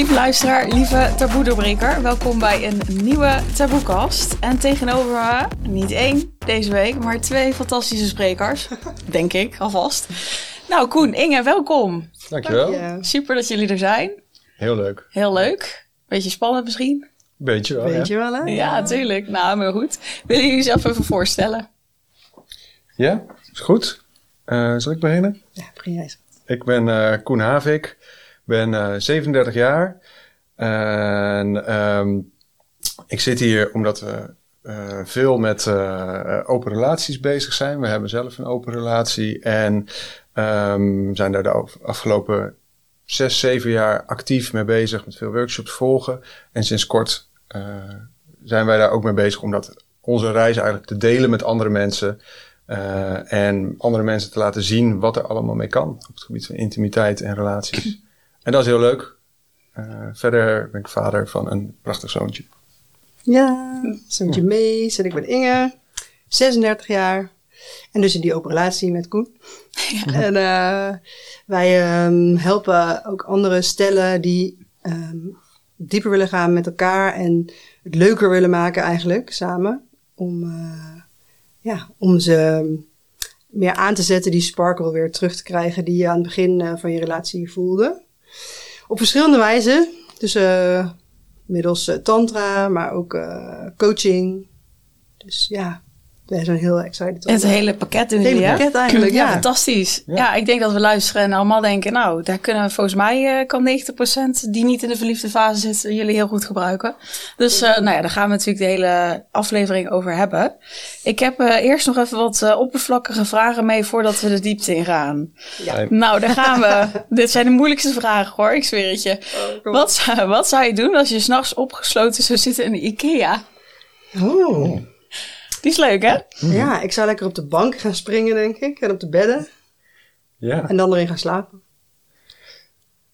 Lieve luisteraar, lieve taboe-doorbreker, welkom bij een nieuwe taboekast. En tegenover me, niet één deze week, maar twee fantastische sprekers. Denk ik, alvast. Nou, Koen, Inge, welkom. Dankjewel. Super dat jullie er zijn. Heel leuk. Heel leuk. Beetje spannend misschien? Beetje wel, Weet ja. je wel, hè? Ja, natuurlijk. Nou, maar goed. Willen jullie jezelf even voorstellen? Ja, is goed. Eh, zal ik beginnen? Ja, eens. Ik ben eh, Koen Havik, ben eh 37 jaar. En ehm, ik zit hier omdat we eh, veel met eh, open relaties bezig zijn. We hebben zelf een open relatie en ehm, zijn daar de af- afgelopen zes, zeven jaar actief mee bezig, met veel workshops volgen. En sinds kort eh, zijn wij daar ook mee bezig om dat, onze reis eigenlijk te delen met andere mensen. eh, en andere mensen te laten zien wat er allemaal mee kan op het gebied van intimiteit en relaties. En dat is heel leuk. Eh, verder ben ik vader van een prachtig zoontje. Ja, zoontje Mees en ik ben Inge, 36 jaar. En dus in die operatie met Koen. En eh, wij ehm, helpen ook andere stellen die ehm, dieper willen gaan met elkaar en het leuker willen maken eigenlijk samen. Om, eh, ja, om ze meer aan te zetten, die sparkle weer terug te krijgen die je aan het begin van je relatie voelde. Op verschillende wijzen. Dus eh, middels eh, tantra, maar ook eh, coaching. Dus ja, wij zijn heel excited. Het hele pakket doen Het hele pakket eigenlijk, Ja, ja. fantastisch. Ja. Ja. ik denk dat we luisteren en allemaal denken, nou, daar kunnen we volgens mij, eh, kan 90% die niet in de verliefde fase zitten, jullie heel goed gebruiken. Dus, eh, nou ja, daar gaan we natuurlijk de hele aflevering over hebben. Ik heb eh, eerst nog even wat oppervlakkige vragen mee voordat we de diepte ingaan. Ja. Fijn. Nou, daar gaan we. Dit zijn de moeilijkste vragen hoor, ik zweer het je. kom Wat zou, wat zou je doen als je s'nachts opgesloten zou zitten in de IKEA? Oh. Die is leuk, hè? Ja, ik zou lekker op de bank gaan springen, denk ik. En op de bedden. Ja, En dan erin gaan slapen.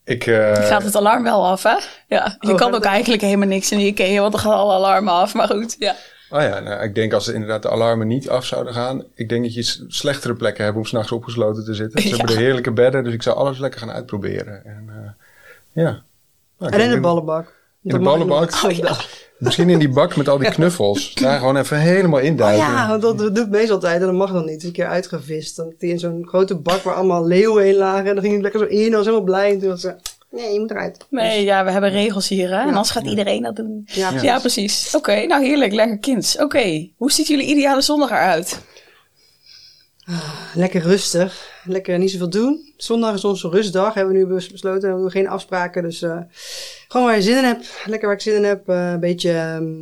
ik, eh, gaat het alarm wel af, hè? Ja, je Oh, kan ook eigenlijk helemaal niks in de IKEA, want dan gaan alle alarmen af. Maar goed, ja. Oh ja, nou, ik denk als inderdaad de alarmen niet af zouden gaan. Ik denk dat je slechtere plekken hebt om s'nachts opgesloten te zitten. Ze Ja. hebben de heerlijke bedden, dus ik zou alles lekker gaan uitproberen. En, eh, ja. Nou, En in de ballenbak. In de ballenbak? Oh, ja. Misschien in die bak met al die knuffels. Daar gewoon even helemaal Oh induiken. ja, want dat doet Mees altijd en dat mag dan niet. Een keer uitgevist. Dan had hij in zo'n grote bak waar allemaal leeuwen in lagen. En dan ging hij lekker zo in en was helemaal blij. En toen was ze, nee, je moet eruit. Nee, ja, we hebben regels hier, hè? En Ja. anders gaat iedereen dat doen. Ja, Ja, precies. Oké, nou heerlijk, lekker kind. Oké, hoe ziet jullie ideale zondag eruit? Lekker rustig. Lekker niet zoveel doen. Zondag is onze rustdag. Hebben we nu bes- besloten. We doen geen afspraken. Dus eh, gewoon waar je zin in hebt. Lekker waar ik zin in heb. Eh, een beetje ehm,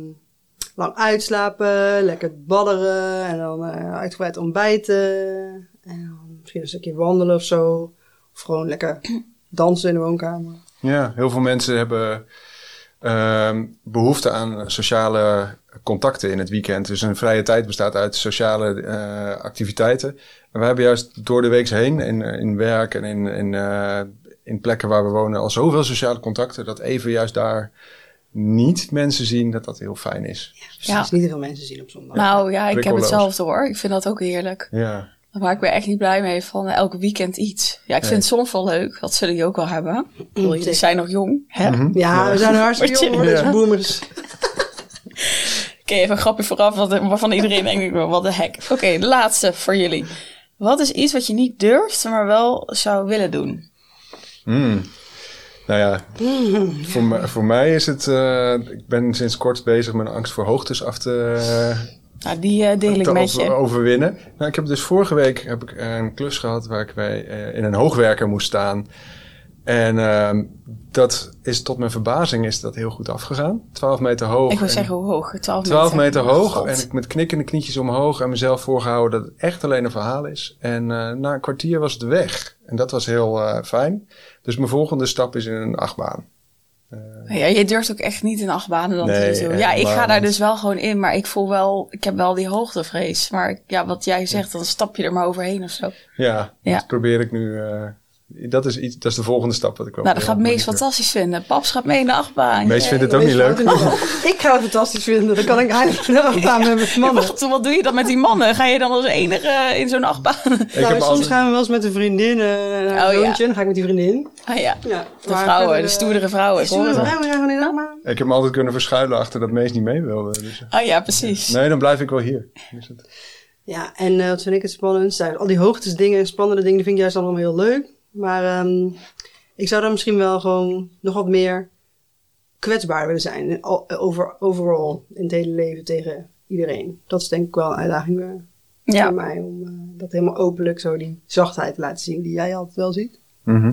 lang uitslapen. Lekker badderen. En dan eh, uitgebreid ontbijten. En dan misschien een stukje wandelen of zo. Of gewoon lekker dansen in de woonkamer. Ja, heel veel mensen hebben ehm, behoefte aan sociale contacten in het weekend. Dus een vrije tijd bestaat uit sociale eh, activiteiten. En we hebben juist door de week heen in, in werk en in, in, eh, in plekken waar we wonen al zoveel sociale contacten. Dat even juist daar niet mensen zien, dat dat heel fijn is. Precies. Ja. Niet te veel mensen zien op zondag. Nou ja, ik heb hetzelfde hoor. Ik vind dat ook heerlijk. Ja, Maar ik ben echt niet blij mee van eh, elke weekend iets. Ja, ik vind het soms wel leuk. Dat zullen jullie ook wel hebben. Ik bedoel, Jullie zijn nog jong, hè? Mhm. ja, we zijn hartstikke jong hoor, Ja. boomers. Oké, even een grapje vooraf, wat- waarvan iedereen denkt, wat de hek. Oké, de laatste voor jullie. Wat is iets wat je niet durft, maar wel zou willen doen? Mm. Nou ja, voor, me- voor mij is het... eh, ik ben sinds kort bezig met een angst voor hoogtes af te, Nou, die eh, deel ik met over- je. overwinnen. Nou, ik heb dus vorige week heb ik een klus gehad waar ik bij, eh, in een hoogwerker moest staan. En ehm, dat is tot mijn verbazing is dat heel goed afgegaan. 12 meter hoog. Ik wil en- zeggen, hoe hoog? 12 meter. 12 meter hoog. God. En ik met knikkende knietjes omhoog en mezelf voorgehouden dat het echt alleen een verhaal is. En eh, na een kwartier was het weg. En dat was heel eh, fijn. Dus mijn volgende stap is in een achtbaan. Ja, je durft ook echt niet in achtbanen dan Nee, te doen. echt Ja, ik ga daar dus wel gewoon in, maar ik voel wel, ik heb wel die hoogtevrees. Maar ja, wat jij zegt, dan stap je er maar overheen of zo. Ja, Ja. dat probeer ik nu eh, dat is, iets, dat is de volgende stap wat ik Nou, dat gaat Mees fantastisch vinden. Paps gaat mee in de achtbaan. Mees vindt het ook niet leuk. Ik ga het fantastisch vinden. Dan kan ik eigenlijk wel gaan met mijn mannen. Wacht, wat doe je dan met die mannen? Ga je dan als enige in zo'n achtbaan? Ik Nou, heb soms altijd, gaan we wel eens met een vriendin uh, naar Oh, een ja. zoontje. Dan ga ik met die vriendin. Ah ja, Ja, de vrouwen, de stoerdere vrouwen. Ik hoor Stoere het al. vrouwen gaan gewoon in de achtbaan. ik heb me altijd kunnen verschuilen achter dat Mees niet mee wilde. Dus, eh, Ah ja, precies. nee, dan blijf ik wel hier. Ja, en eh wat vind ik het spannend? Al die hoogtesdingen en spannende dingen, die vind ik juist allemaal heel leuk. Maar ehm, ik zou dan misschien wel gewoon nog wat meer kwetsbaar willen zijn. Al- Over, overal in het hele leven tegen iedereen. Dat is denk ik wel een uitdaging eh, Ja. voor mij. Om eh, dat helemaal openlijk zo die zachtheid te laten zien die jij altijd wel ziet. Mhm.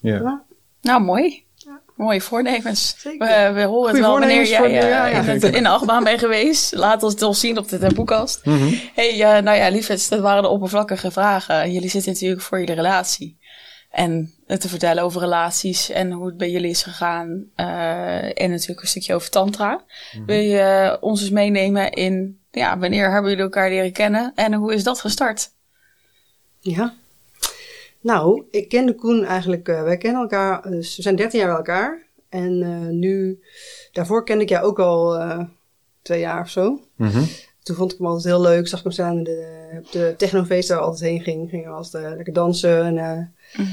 Ja. Ja. Nou, mooi. Mooie voornemens. Zeker. We, we horen het Goeie wel wanneer jij eh, ja, ja. in, de achtbaan bent geweest. Laat ons het ons zien op de tempoekast. Mhm. hey, eh, nou ja, liefdes, dat waren de oppervlakkige vragen. Jullie zitten natuurlijk voor jullie relatie. En te vertellen over relaties en hoe het bij jullie is gegaan. eh, en natuurlijk een stukje over tantra. Wil je eh, ons eens meenemen in... Ja, wanneer hebben jullie elkaar leren kennen? En hoe is dat gestart? Ja. Nou, ik kende Koen eigenlijk, eh, wij kennen elkaar, dus we zijn 13 jaar bij elkaar. En eh, nu, daarvoor kende ik jou ook al eh, twee jaar of zo. Mhm. Toen vond ik hem altijd heel leuk, zag ik hem staan in de, op de technofeesten waar we altijd heen ging. Gingen we altijd eh, lekker dansen en eh,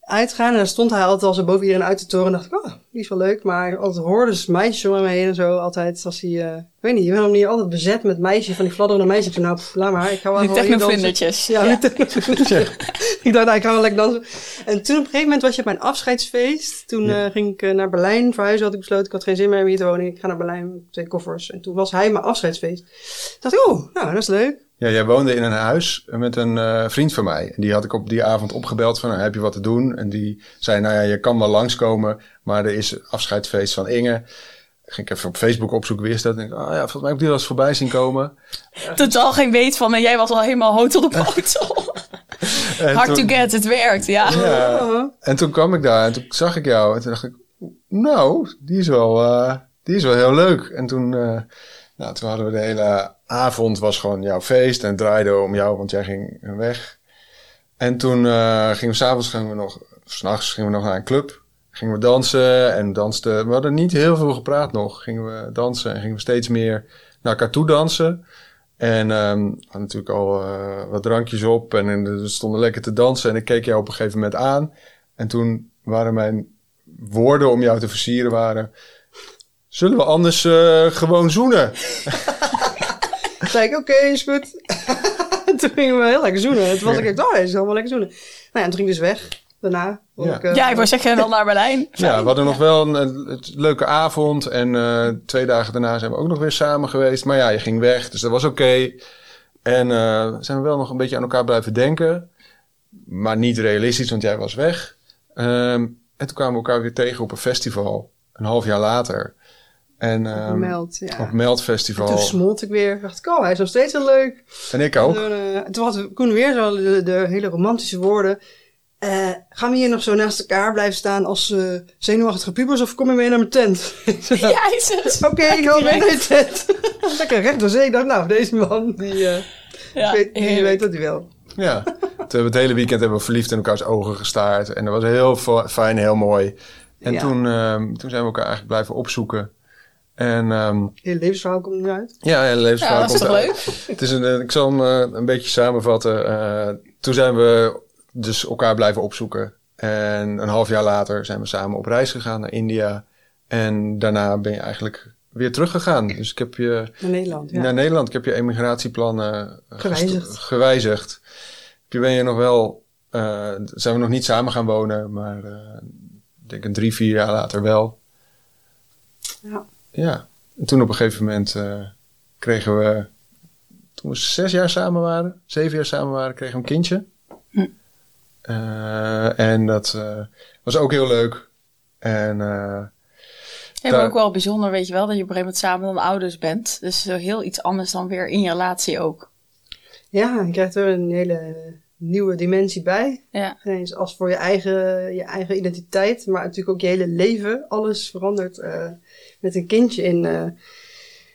uitgaan. En daar stond hij altijd al zo boven iedereen uit te toren. En dacht ik, oh, die is wel leuk. Maar altijd hoorde dus meisjes om hem heen en zo. Altijd als hij, eh, ik weet niet, je bent hem niet altijd bezet met meisjes, van die fladderende meisjes. Ik zei, nou, pff, laat maar, ik ga wel Die dansen. technovlindertjes. Ja, Ja. die technovlindertjes. ik dacht, nou, ik ga wel lekker dansen. En toen op een gegeven moment was je op mijn afscheidsfeest. Toen Ja. eh, ging ik eh, naar Berlijn verhuizen, had ik besloten. Ik had geen zin meer om hier te wonen. Ik ga naar Berlijn met twee koffers. En toen was hij mijn afscheidsfeest. Toen dacht ik, oh, nou, dat is leuk. Ja, jij woonde in een huis met een eh, vriend van mij. En die had ik op die avond opgebeld van, nou, heb je wat te doen? En die zei, nou ja, je kan wel langskomen, maar er is afscheidsfeest van Inge. Ging ik even op Facebook opzoeken, wie is dat? En ik, ah ja, volgens mij heb ik die wel eens voorbij zien komen. Totaal geen weet van. En jij was al helemaal hout op de potel. Hard toen- to get, het werkt. Ja. Ja, en toen kwam ik daar en toen zag ik jou. En toen dacht ik, nou, die is wel, eh, die is wel heel leuk. En toen, eh, nou, toen hadden we de hele avond, was gewoon jouw feest. En draaide om jou, want jij ging weg. En toen eh, gingen we s'avonds, gingen we nog, s'nachts gingen we nog naar een club. Gingen we dansen en dansten. We hadden niet heel veel gepraat nog. Gingen we dansen en gingen we steeds meer naar elkaar toe dansen. En we hadden natuurlijk al eh, wat drankjes op en, en we stonden lekker te dansen. En ik keek jou op een gegeven moment aan. En toen waren mijn woorden om jou te versieren waren... Zullen we anders eh, gewoon zoenen? Toen zei ik, oké, is goed. toen gingen we heel lekker zoenen. Toen was ik echt, oh, hij is allemaal lekker zoenen. Nou ja, en toen ging ik dus weg. Daarna. Ja. Ik, eh, Ja, ik wou zeggen, dan naar Berlijn. Ja, we hadden nog wel een, een- een leuke avond. En eh, twee dagen daarna zijn we ook nog weer samen geweest. Maar ja, je ging weg, dus dat was oké. En eh, zijn we wel nog een beetje aan elkaar blijven denken. Maar niet realistisch, want jij was weg. Ehm, en toen kwamen we elkaar weer tegen op een festival. Een half jaar later. En, ehm, Meld, ja. Op Meld Festival. Toen smolt ik weer. dacht ik, oh, hij is nog steeds heel leuk. En ik ook. Toen, eh, toen had Koen weer zo de, de hele romantische woorden. Eh, gaan we hier nog zo naast elkaar blijven staan als eh zenuwachtige pubers of kom je mee naar mijn tent? Jezus. Oké, ik ga mee naar je tent. Lekker recht door zee. Ik dacht, nou, deze man, die, eh, Ja, weet, die weet wat hij wil. Ja. Toen hebben we het hele weekend hebben we verliefd in elkaars ogen gestaard. En dat was heel fijn, heel mooi. En Ja. toen, ehm, toen zijn we elkaar eigenlijk blijven opzoeken. En ehm, Het hele levensverhaal komt er nu uit. ja, de levensverhaal Ja, dat is komt toch uit. leuk? Het is een, eh, ik zal hem eh, een beetje samenvatten. Eh, toen zijn we dus elkaar blijven opzoeken. En een half jaar later zijn we samen op reis gegaan naar India. En daarna ben je eigenlijk weer teruggegaan. Dus ik heb je Naar Nederland, ja. naar Nederland. Ik heb je emigratieplannen Gewijzigd. gewijzigd. Je ben je nog wel, eh, zijn we nog niet samen gaan wonen, maar eh, ik denk een drie, vier jaar later wel. Ja. Ja. En toen op een gegeven moment eh, kregen we, toen we zes jaar samen waren, zeven jaar samen waren, kregen we een kindje. Hm. Eh, en dat eh, was ook heel leuk. En eh, Daar- ook wel bijzonder, weet je wel, dat je op een gegeven moment samen dan ouders bent. Dus heel iets anders dan weer in je relatie ook. Ja, je krijgt er een hele nieuwe dimensie bij. Ja, Ineens als voor je eigen, je eigen identiteit, maar natuurlijk ook je hele leven. Alles verandert eh, met een kindje in. eh,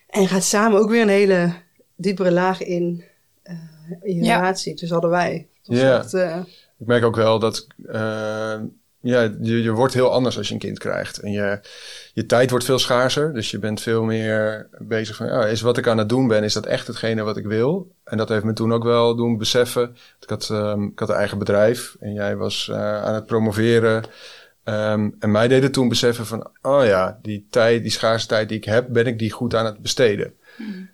en gaat samen ook weer een hele diepere laag in, eh, in je Ja. relatie. Dus hadden wij. Ja. echt, eh, ik merk ook wel dat uh, ja, je, je wordt heel anders als je een kind krijgt. En je, je tijd wordt veel schaarser. Dus je bent veel meer bezig van, ja, is wat ik aan het doen ben, is dat echt hetgene wat ik wil? En dat heeft me toen ook wel doen beseffen. Ik had, um, ik had een eigen bedrijf en jij was uh, aan het promoveren. Um, en mij deed het toen beseffen van, oh ja, die tijd, die schaarse tijd die ik heb, ben ik die goed aan het besteden. Mm.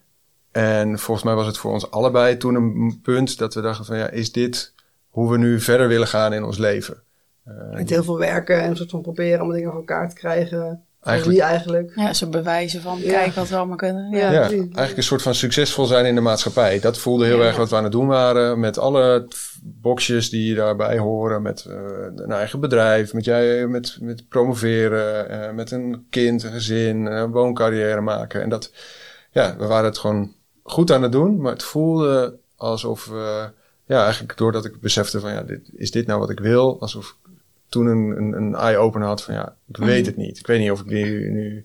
En volgens mij was het voor ons allebei toen een punt dat we dachten van, ja, is dit hoe we nu verder willen gaan in ons leven? Uh, Met heel veel werken en een soort van proberen om dingen voor elkaar te krijgen. Eigenlijk, wie eigenlijk. Ja, zo bewijzen van, kijk wat we allemaal kunnen. Ja, ja, eigenlijk een soort van succesvol zijn in de maatschappij. Dat voelde heel erg wat we aan het doen waren. Met alle boxjes die daarbij horen. Met uh, een eigen bedrijf. Met, jij, met, met promoveren. Uh, met een kind, een gezin. Een wooncarrière maken. En dat, ja, we waren het gewoon goed aan het doen. Maar het voelde alsof we, ja, eigenlijk doordat ik besefte van, ja, dit, is dit nou wat ik wil? Alsof toen een, een, een eye-open had van ja, ik weet het niet. Ik weet niet of ik nu, nu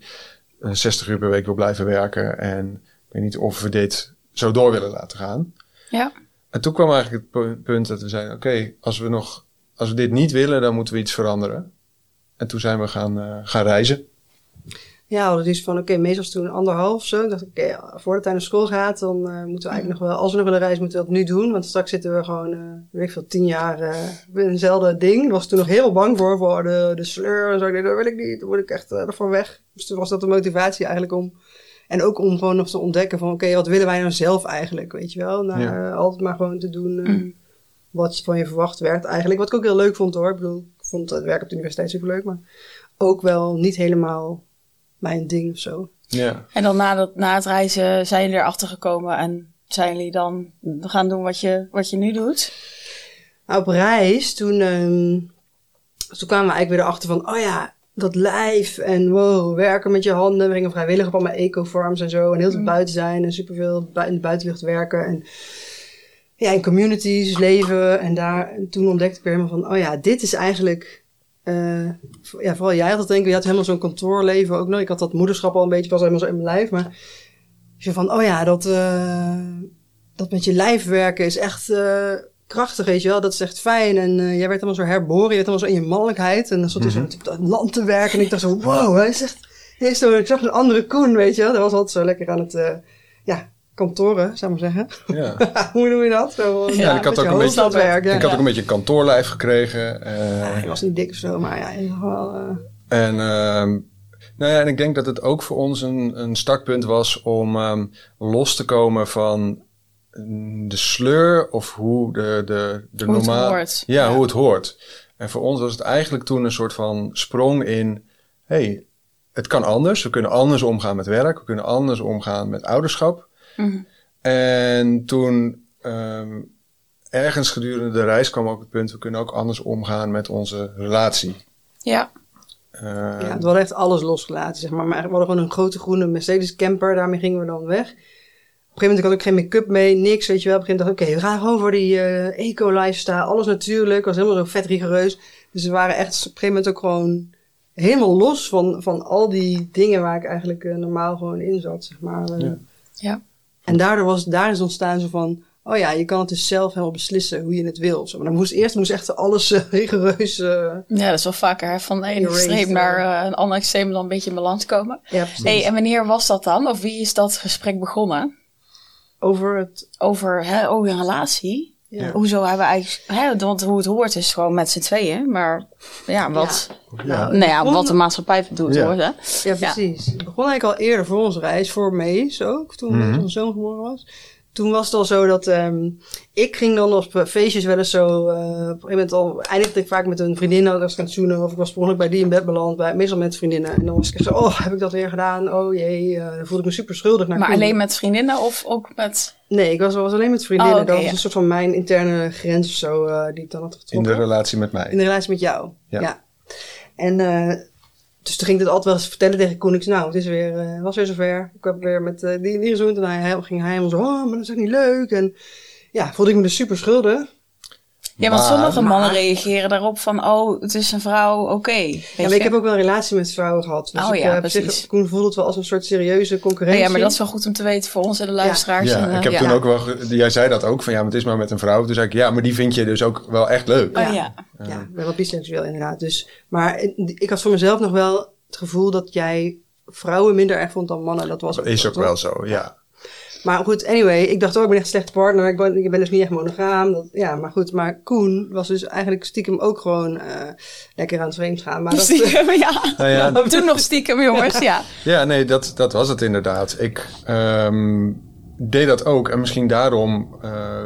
60 uur per week wil blijven werken. En ik weet niet of we dit zo door willen laten gaan. Ja. En toen kwam eigenlijk het punt dat we zeiden: oké, als we nog, als we dit niet willen, dan moeten we iets veranderen. En toen zijn we gaan, uh, gaan reizen. Ja, dat is van, oké, meestal toen anderhalf zo. Ik dacht, oké, okay, voordat hij naar school gaat, dan uh, moeten we eigenlijk nog wel, als we nog willen reizen, moeten we dat nu doen. Want straks zitten we gewoon, uh, weet ik veel, tien jaar uh, in eenzelfde ding. Ik was toen nog heel bang voor, voor de, de sleur en zo. Ik dacht, dat wil ik niet, dan word ik echt ervan weg. Dus toen was dat de motivatie eigenlijk om, en ook om gewoon nog te ontdekken van, oké, okay, wat willen wij nou zelf eigenlijk, weet je wel? Nou, ja. altijd maar gewoon te doen mm. wat van je verwacht werd eigenlijk. Wat ik ook heel leuk vond hoor. Ik bedoel, ik vond het werk op de universiteit super leuk, maar ook wel niet helemaal mijn ding of zo. Ja. En dan na, dat, na het reizen zijn jullie erachter gekomen en zijn jullie dan gaan doen wat je, wat je nu doet? Nou, op reis, toen, um, toen kwamen we eigenlijk weer erachter van, oh ja, dat lijf en wow, werken met je handen. We gingen vrijwillig op allemaal eco-farms en zo. En heel veel mm. buiten zijn en superveel in de buitenlucht werken. En ja, in communities leven. En daar, en toen ontdekte ik weer helemaal van, oh ja, dit is eigenlijk uh, ja, vooral jij had het denk ik, je had helemaal zo'n kantoorleven ook nog. Ik had dat moederschap al een beetje, pas helemaal zo in mijn lijf. Maar je van, oh ja, dat, uh, dat met je lijf werken is echt uh, krachtig, weet je wel. Dat is echt fijn. En jij werd helemaal zo herboren, je werd helemaal zo in je mannelijkheid. En dan zat mm -hmm. zo op dat land te werken. En ik dacht zo, wow, hij is echt, hij is zo, ik zag een andere Koen, weet je wel. Dat was altijd zo lekker aan het, ja, kantoren, zou ik maar zeggen. Ja. Hoe noem je dat? Zo, ja, ja ik had ook een beetje, werk, ja. ik had ook een beetje een kantoorlijf gekregen. Uh, hij was niet dik of zo, maar ja, in geval. Uh... En, uh, nou ja, en ik denk dat het ook voor ons een, een startpunt was om um, los te komen van de sleur of hoe de, de, de hoe normaal. Het hoort. Ja, ja, hoe het hoort. En voor ons was het eigenlijk toen een soort van sprong in. hey, het kan anders. We kunnen anders omgaan met werk. We kunnen anders omgaan met ouderschap. Mm. En toen um, ergens gedurende de reis kwam ook het punt, we kunnen ook anders omgaan met onze relatie. Ja. Uh, ja, we hadden echt alles losgelaten, zeg maar. Maar we hadden gewoon een grote groene Mercedes camper, daarmee gingen we dan weg. Op een gegeven moment had ik geen make-up mee, niks, weet je wel. Op een gegeven moment dacht ik, oké, okay, we gaan gewoon voor die uh, eco-lifestyle. Alles natuurlijk, was helemaal zo vet rigoureus. Dus we waren echt op een gegeven moment ook gewoon helemaal los van, van al die dingen waar ik eigenlijk uh, normaal gewoon in zat, zeg maar. Uh, ja. ja. En daardoor was, daar is ontstaan zo van, oh ja, je kan het dus zelf helemaal beslissen hoe je het wil. Zo. Maar dan moest eerst moest echt alles uh, rigoureus. Uh, ja, dat is wel vaker hè? van de ene extreem naar uh, een ander extreem dan een beetje in balans komen. Ja, precies. Hey, en wanneer was dat dan? Of wie is dat gesprek begonnen? Over het. Over, hè, over een relatie. Ja. Hoezo hebben we eigenlijk, hè, want hoe het hoort is gewoon met z'n tweeën. Maar ja, wat, Ja. nou, nou ja, wat de maatschappij doet Ja. hoort. Hè? Ja, precies. Het begon eigenlijk al eerder voor onze reis, voor Mees ook, toen Mhm. onze zoon geboren was. Toen was het al zo dat ehm, ik ging dan op feestjes wel eens zo... eh, op een gegeven moment al eindigde ik vaak met een vriendin. Dan was ik aan het zoenen of ik was per bij die in bed beland. Bij, meestal met vriendinnen. En dan was ik zo, oh, heb ik dat weer gedaan? Oh jee, eh, dan voelde ik me super schuldig. Naar Maar Koen. alleen met vriendinnen of ook met... Nee, ik was, was alleen met vriendinnen. Oh, dat was ja. een soort van mijn interne grens of zo eh, die ik dan had in getrokken. de relatie met mij. In de relatie met jou. Ja. Ja. En eh, dus toen ging ik het altijd wel eens vertellen tegen Koen. Ik zei, nou, het is weer, eh, was weer zover. Ik heb weer met die, die gezoend. En hij, hij ging hij helemaal zo, oh, maar dat is echt niet leuk. En ja, voelde ik me dus super schuldig. Ja, want Maar- sommige mannen maar- reageren daarop van, oh, het is een vrouw, oké. Ja, maar ik heb ook wel een relatie met vrouwen gehad. Dus Oh ik, ja, eh, zich, precies. Koen voelde het wel als een soort serieuze concurrentie. ja, maar dat is wel goed om te weten voor ons en de luisteraars. Ja, En, eh, ik heb ja. toen ook wel... Jij zei dat ook, van ja, maar het is maar met een vrouw. Toen zei ik, ja, maar die vind je dus ook wel echt leuk. Oh Ja. ja. Ja, ik ben wel biseksueel inderdaad. Dus, maar ik had voor mezelf nog wel het gevoel dat jij vrouwen minder erg vond dan mannen. Dat was ook Is ook toch? wel zo, ja. Maar goed, anyway, ik dacht ook, ik ben echt een slechte partner. Ik ben, ik ben dus niet echt monogaam. Dat, ja, maar goed, maar Koen was dus eigenlijk stiekem ook gewoon eh, lekker aan het vreemd gaan. Maar dat, Stiekem, ja. Nou ja, Toen nog stiekem, jongens, ja. Ja, nee, dat, dat was het inderdaad. Ik ehm, deed dat ook. En misschien daarom eh,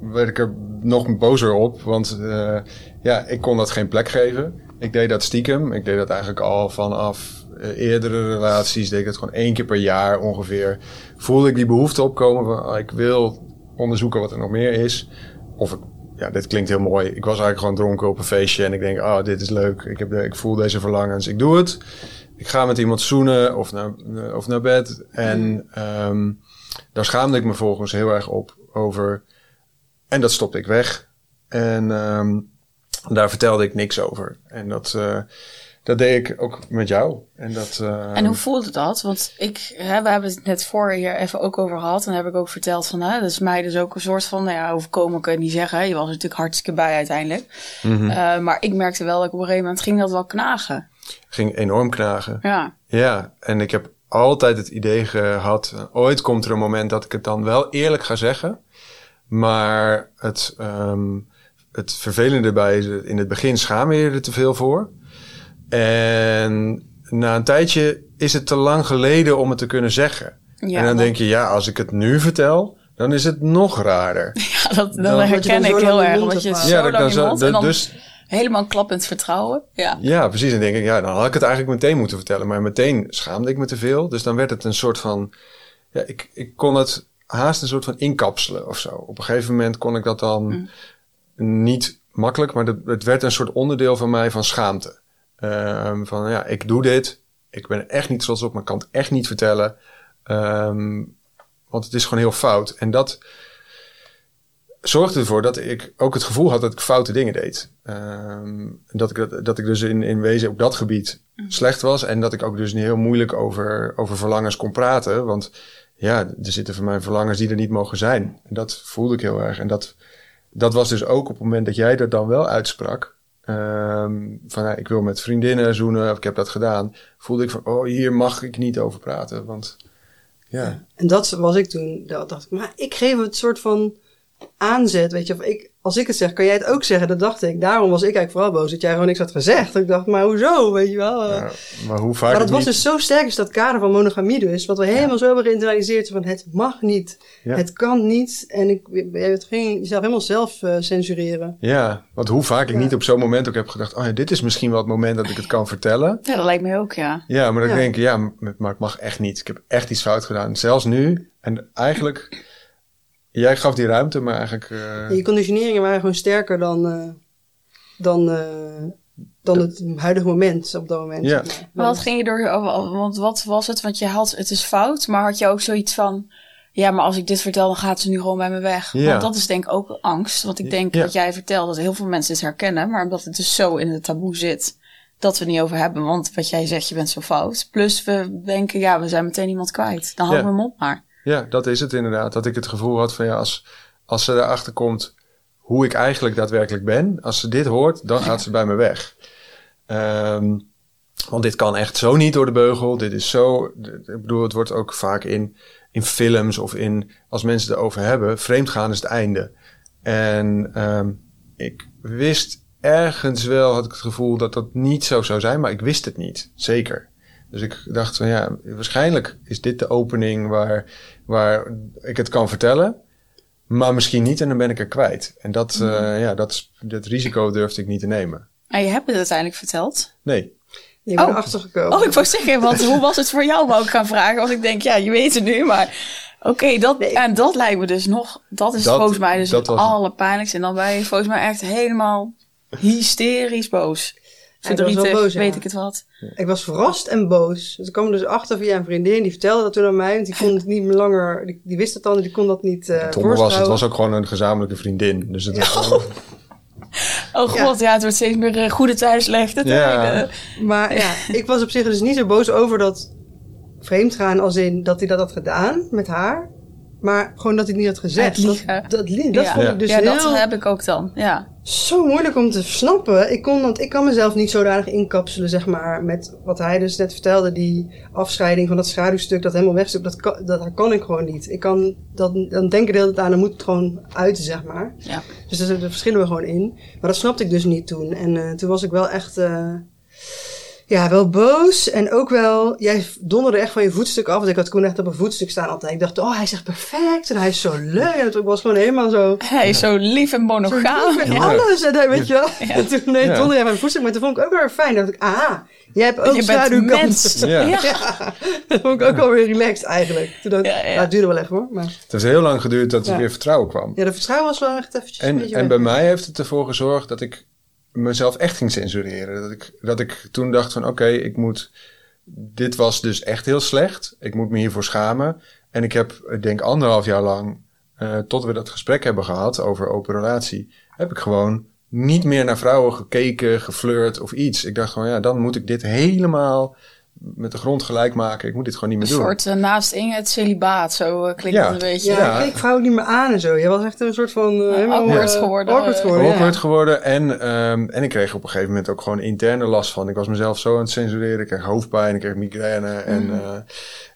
werd ik er nog bozer op. Want eh, ja, ik kon dat geen plek geven. Ik deed dat stiekem. Ik deed dat eigenlijk al vanaf eerdere relaties. Deed ik dat gewoon één keer per jaar ongeveer. Voelde ik die behoefte opkomen van... ah, ik wil onderzoeken wat er nog meer is. Of ik... Ja, dit klinkt heel mooi. Ik was eigenlijk gewoon dronken op een feestje. En ik denk, ah, dit is leuk. Ik, heb de, ik voel deze verlangens. Ik doe het. Ik ga met iemand zoenen of naar, of naar bed. En ehm, daar schaamde ik me volgens heel erg op over. En dat stopte ik weg. En ehm, daar vertelde ik niks over. En dat, eh, dat deed ik ook met jou. En, dat, eh, En hoe voelde dat? Want ik, hè, we hebben het net voor hier even ook over gehad. En heb ik ook verteld van, hè, dat is mij dus ook een soort van, nou ja, overkomen kan ik niet zeggen. Je was er natuurlijk hartstikke bij uiteindelijk. mhm. Eh, maar ik merkte wel dat ik op een gegeven moment ging dat wel knagen. ging enorm knagen. Ja, Ja, en ik heb altijd het idee gehad, eh, ooit komt er een moment dat ik het dan wel eerlijk ga zeggen. Maar het, ehm, het vervelende erbij is, in het begin schaam je je er te veel voor. En na een tijdje is het te lang geleden om het te kunnen zeggen. ja, en dan denk je, ja, als ik het nu vertel, dan is het nog raarder. ja dat, dan Omdat herken ik heel erg. mond Dat je het zo lang dan je zo, mond dat- en dan dus helemaal klappend vertrouwen. Ja. Ja, precies. En denk ik, ja, dan had ik het eigenlijk meteen moeten vertellen. Maar meteen schaamde ik me te veel. Dus dan werd het een soort van. Ja, ik, ik kon het haast een soort van inkapselen of zo. Op een gegeven moment kon ik dat dan niet makkelijk, maar dat, het werd een soort onderdeel van mij van schaamte. Ehm, van ja, ik doe dit. Ik ben echt niet trots op, maar ik kan het echt niet vertellen. Ehm, want het is gewoon heel fout. En dat zorgde ervoor dat ik ook het gevoel had dat ik foute dingen deed. Ehm, dat, ik, dat, dat ik dus in, in wezen op dat gebied slecht was. En dat ik ook dus niet heel moeilijk over, over verlangens kon praten. Want ja, er zitten voor mij verlangens die er niet mogen zijn. En dat voelde ik heel erg. En dat, dat was dus ook op het moment dat jij dat dan wel uitsprak. Ehm, van ik wil met vriendinnen zoenen, of ik heb dat gedaan. Voelde ik van, oh, hier mag ik niet over praten. Want ja, En dat was ik toen. Dat dacht ik, maar ik geef het soort van aanzet, weet je. Of ik, als ik het zeg, kan jij het ook zeggen. Dat dacht ik. Daarom was ik eigenlijk vooral boos dat jij gewoon niks had gezegd. Ik dacht, maar hoezo, weet je wel. ja, maar hoe vaak maar dat was niet- dus zo sterk, is dat kader van monogamie dus. Wat we helemaal zo hebben geïnternaliseerd. Van het mag niet, Ja. het kan niet. En ik, jij ging jezelf helemaal zelf eh, censureren. Ja, want hoe vaak ik niet op zo'n moment ook heb gedacht... oh ja, dit is misschien wel het moment dat ik het kan vertellen. ja, dat lijkt mij ook, ja. Ja, maar dan Ja. denk ik, ja, maar het mag echt niet. Ik heb echt iets fout gedaan. Zelfs nu. En eigenlijk... Jij gaf die ruimte, maar eigenlijk... eh, Je conditioneringen waren gewoon sterker dan, eh, dan, eh, dan het huidige moment op dat moment. Ja. maar. Wat ging je door, want wat was het? Want je had, het is fout, maar had je ook zoiets van, ja, maar als ik dit vertel, dan gaat ze nu gewoon bij me weg. Ja. Want dat is denk ik ook angst. Want ik denk Ja. wat jij vertelt, dat heel veel mensen het herkennen, maar omdat het dus zo in het taboe zit, dat we het niet over hebben. Want wat jij zegt, je bent zo fout. Plus we denken, ja, we zijn meteen iemand kwijt. Dan houden Ja. we hem op maar. Ja, dat is het inderdaad. Dat ik het gevoel had van ja, als, als ze erachter komt hoe ik eigenlijk daadwerkelijk ben, als ze dit hoort, dan gaat ze bij me weg. Ehm, want dit kan echt zo niet door de beugel. Dit is zo. Ik bedoel, het wordt ook vaak in, in films of in. Als mensen het erover hebben, vreemdgaan is het einde. En ehm, ik wist ergens wel, had ik het gevoel dat dat niet zo zou zijn, maar ik wist het niet. Zeker. Dus ik dacht van ja, waarschijnlijk is dit de opening waar, waar ik het kan vertellen. Maar misschien niet en dan ben ik er kwijt. En dat, eh, ja, dat, is- dat risico durfde ik niet te nemen. En je hebt het uiteindelijk verteld. Nee. Ik ben Oh. erachter gekomen. Oh, ik wou zeggen, want hoe was het voor jou, wou ik gaan vragen. Want ik denk, ja, je weet het nu, maar oké, dat, Nee. en dat lijkt me dus nog, dat is Dat- volgens mij dus het. allerpijnlijkste. En dan ben je volgens mij echt helemaal hysterisch boos. Verdrietig, boos, ja. weet ik het wat. Ik was verrast en boos. Dus ik kwam dus achter via een vriendin. Die vertelde dat toen aan mij. Want die kon het niet meer langer... Die, die wist het dan. Die kon dat niet eh domme was, het was ook gewoon een gezamenlijke vriendin. Dus het was gewoon- Oh god, ja. het wordt steeds meer eh, goede tijden, slechte Ja. tijden. Maar ja, ik was op zich dus niet zo boos over dat vreemdgaan als in dat hij dat had gedaan met haar. Maar gewoon dat hij het niet had gezegd. Dat, dat, dat ja. vond ik dus ja, heel dat heb ik ook dan. Ja. Zo moeilijk om te snappen. Ik, kon, want ik kan mezelf niet zodanig inkapselen, zeg maar, met wat hij dus net vertelde. Die afscheiding van dat schaduwstuk, dat helemaal wegstuk. Dat kan, dat kan ik gewoon niet. Ik kan dat, dan denken de hele tijd aan, dan moet het gewoon uiten, zeg maar. Ja. Dus daar, daar verschillen we gewoon in. Maar dat snapte ik dus niet toen. En eh, toen was ik wel echt, eh, ja, wel boos. En ook wel, jij donderde echt van je voetstuk af. Want ik had Koen echt op een voetstuk staan altijd. Ik dacht, oh, hij zegt perfect. En hij is zo leuk. En het was gewoon helemaal zo... Hij is zo lief en Zo monogaam. lief en Ja. alles. En dan, weet je wel. Ja. En toen nee, donderde jij mijn voetstuk. Maar toen vond ik ook wel weer fijn. Dat ik, aha, jij hebt ook Je schaduwkant. mens. Ja. Ja. Ja, dat vond ik ook wel weer relaxed eigenlijk. Toen dat, Ja, ja. Nou, het duurde wel even hoor. Maar Het heeft heel lang geduurd dat er Ja. weer vertrouwen kwam. ja, de vertrouwen was wel echt eventjes En, en bij mij heeft het ervoor gezorgd dat ik mezelf echt ging censureren. Dat ik, dat ik toen dacht van oké, ik moet... Dit was dus echt heel slecht. Ik moet me hiervoor schamen. En ik heb, ik denk anderhalf jaar lang, eh, tot we dat gesprek hebben gehad over open relatie, heb ik gewoon niet meer naar vrouwen gekeken, geflirt of iets. Ik dacht gewoon, ja, dan moet ik dit helemaal met de grond gelijk maken. Ik moet dit gewoon niet Een meer doen. soort eh, naast Inge het celibaat. Zo eh, klinkt Ja. het een beetje. Ja, Ja. ik vrouwen niet meer aan en zo. Je was echt een soort van... eh, helemaal, awkward eh, geworden. Awkward geworden, awkward geworden. En, ehm, en ik kreeg op een gegeven moment ook gewoon interne last van. Ik was mezelf zo aan het censureren. Ik kreeg hoofdpijn, ik kreeg migraine. En eh,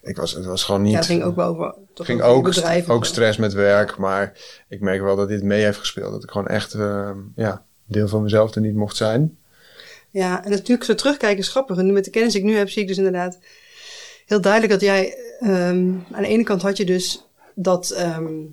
ik was, het was gewoon niet... Ja, het ging ook wel over... toch ging ook, ook stress met werk. Maar ik merk wel dat dit mee heeft gespeeld. Dat ik gewoon echt ehm, ja, deel van mezelf er niet mocht zijn. Ja, en natuurlijk zo terugkijken is grappig. En nu met de kennis die ik nu heb, zie ik dus inderdaad heel duidelijk dat jij... ehm, aan de ene kant had je dus dat, ehm,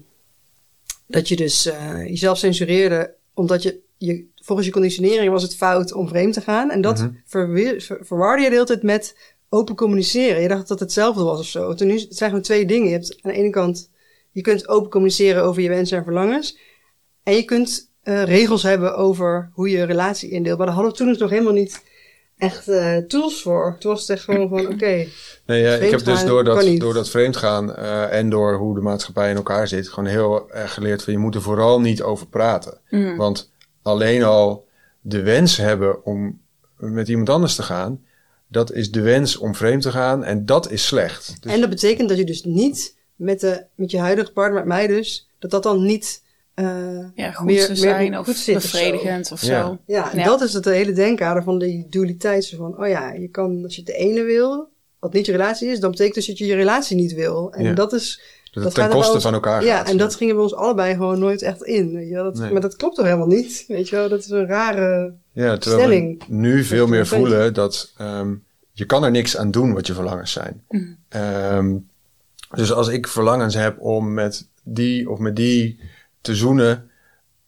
dat je dus eh, jezelf censureerde... omdat je, je... Volgens je conditionering was het fout om vreemd te gaan. En dat ver- verwarde je de hele tijd met open communiceren. Je dacht dat het hetzelfde was of zo. Toen nu, het zijn gewoon twee dingen. Je hebt aan de ene kant... Je kunt open communiceren over je wensen en verlangens. En je kunt eh, regels hebben over hoe je een relatie indeelt. Maar daar hadden we toen dus nog helemaal niet echt eh, tools voor. Toen was het echt gewoon van, oké, Nee, ja, ik heb dus door dat, door dat vreemdgaan eh, en door hoe de maatschappij in elkaar zit, gewoon heel erg geleerd van je moet er vooral niet over praten. Mm. Want alleen al de wens hebben om met iemand anders te gaan, dat is de wens om vreemd te gaan en dat is slecht. Dus, En dat betekent dat je dus niet met, de, met je huidige partner, met mij dus, dat dat dan niet eh, Ja, goed meer, te zijn meer of goed zit of zo. bevredigend of, Ja. zo. Ja, en Ja. dat is het hele denkkader van die dualiteit. Van, oh ja, je kan, als je het de ene wil, wat niet je relatie is, dan betekent dus dat je je relatie niet wil. En Ja. dat is... dat ten koste van elkaar Ja, gaat. en dat gingen bij ons allebei gewoon nooit echt in. Weet je wel? Dat, Nee. Maar dat klopt toch helemaal niet? Weet je wel, dat is een rare... Ja, terwijl stelling. we nu veel meer voelen dat ehm, je kan er niks aan doen wat je verlangens zijn. Mm. Ehm, dus als ik verlangens heb om met die of met die te zoenen,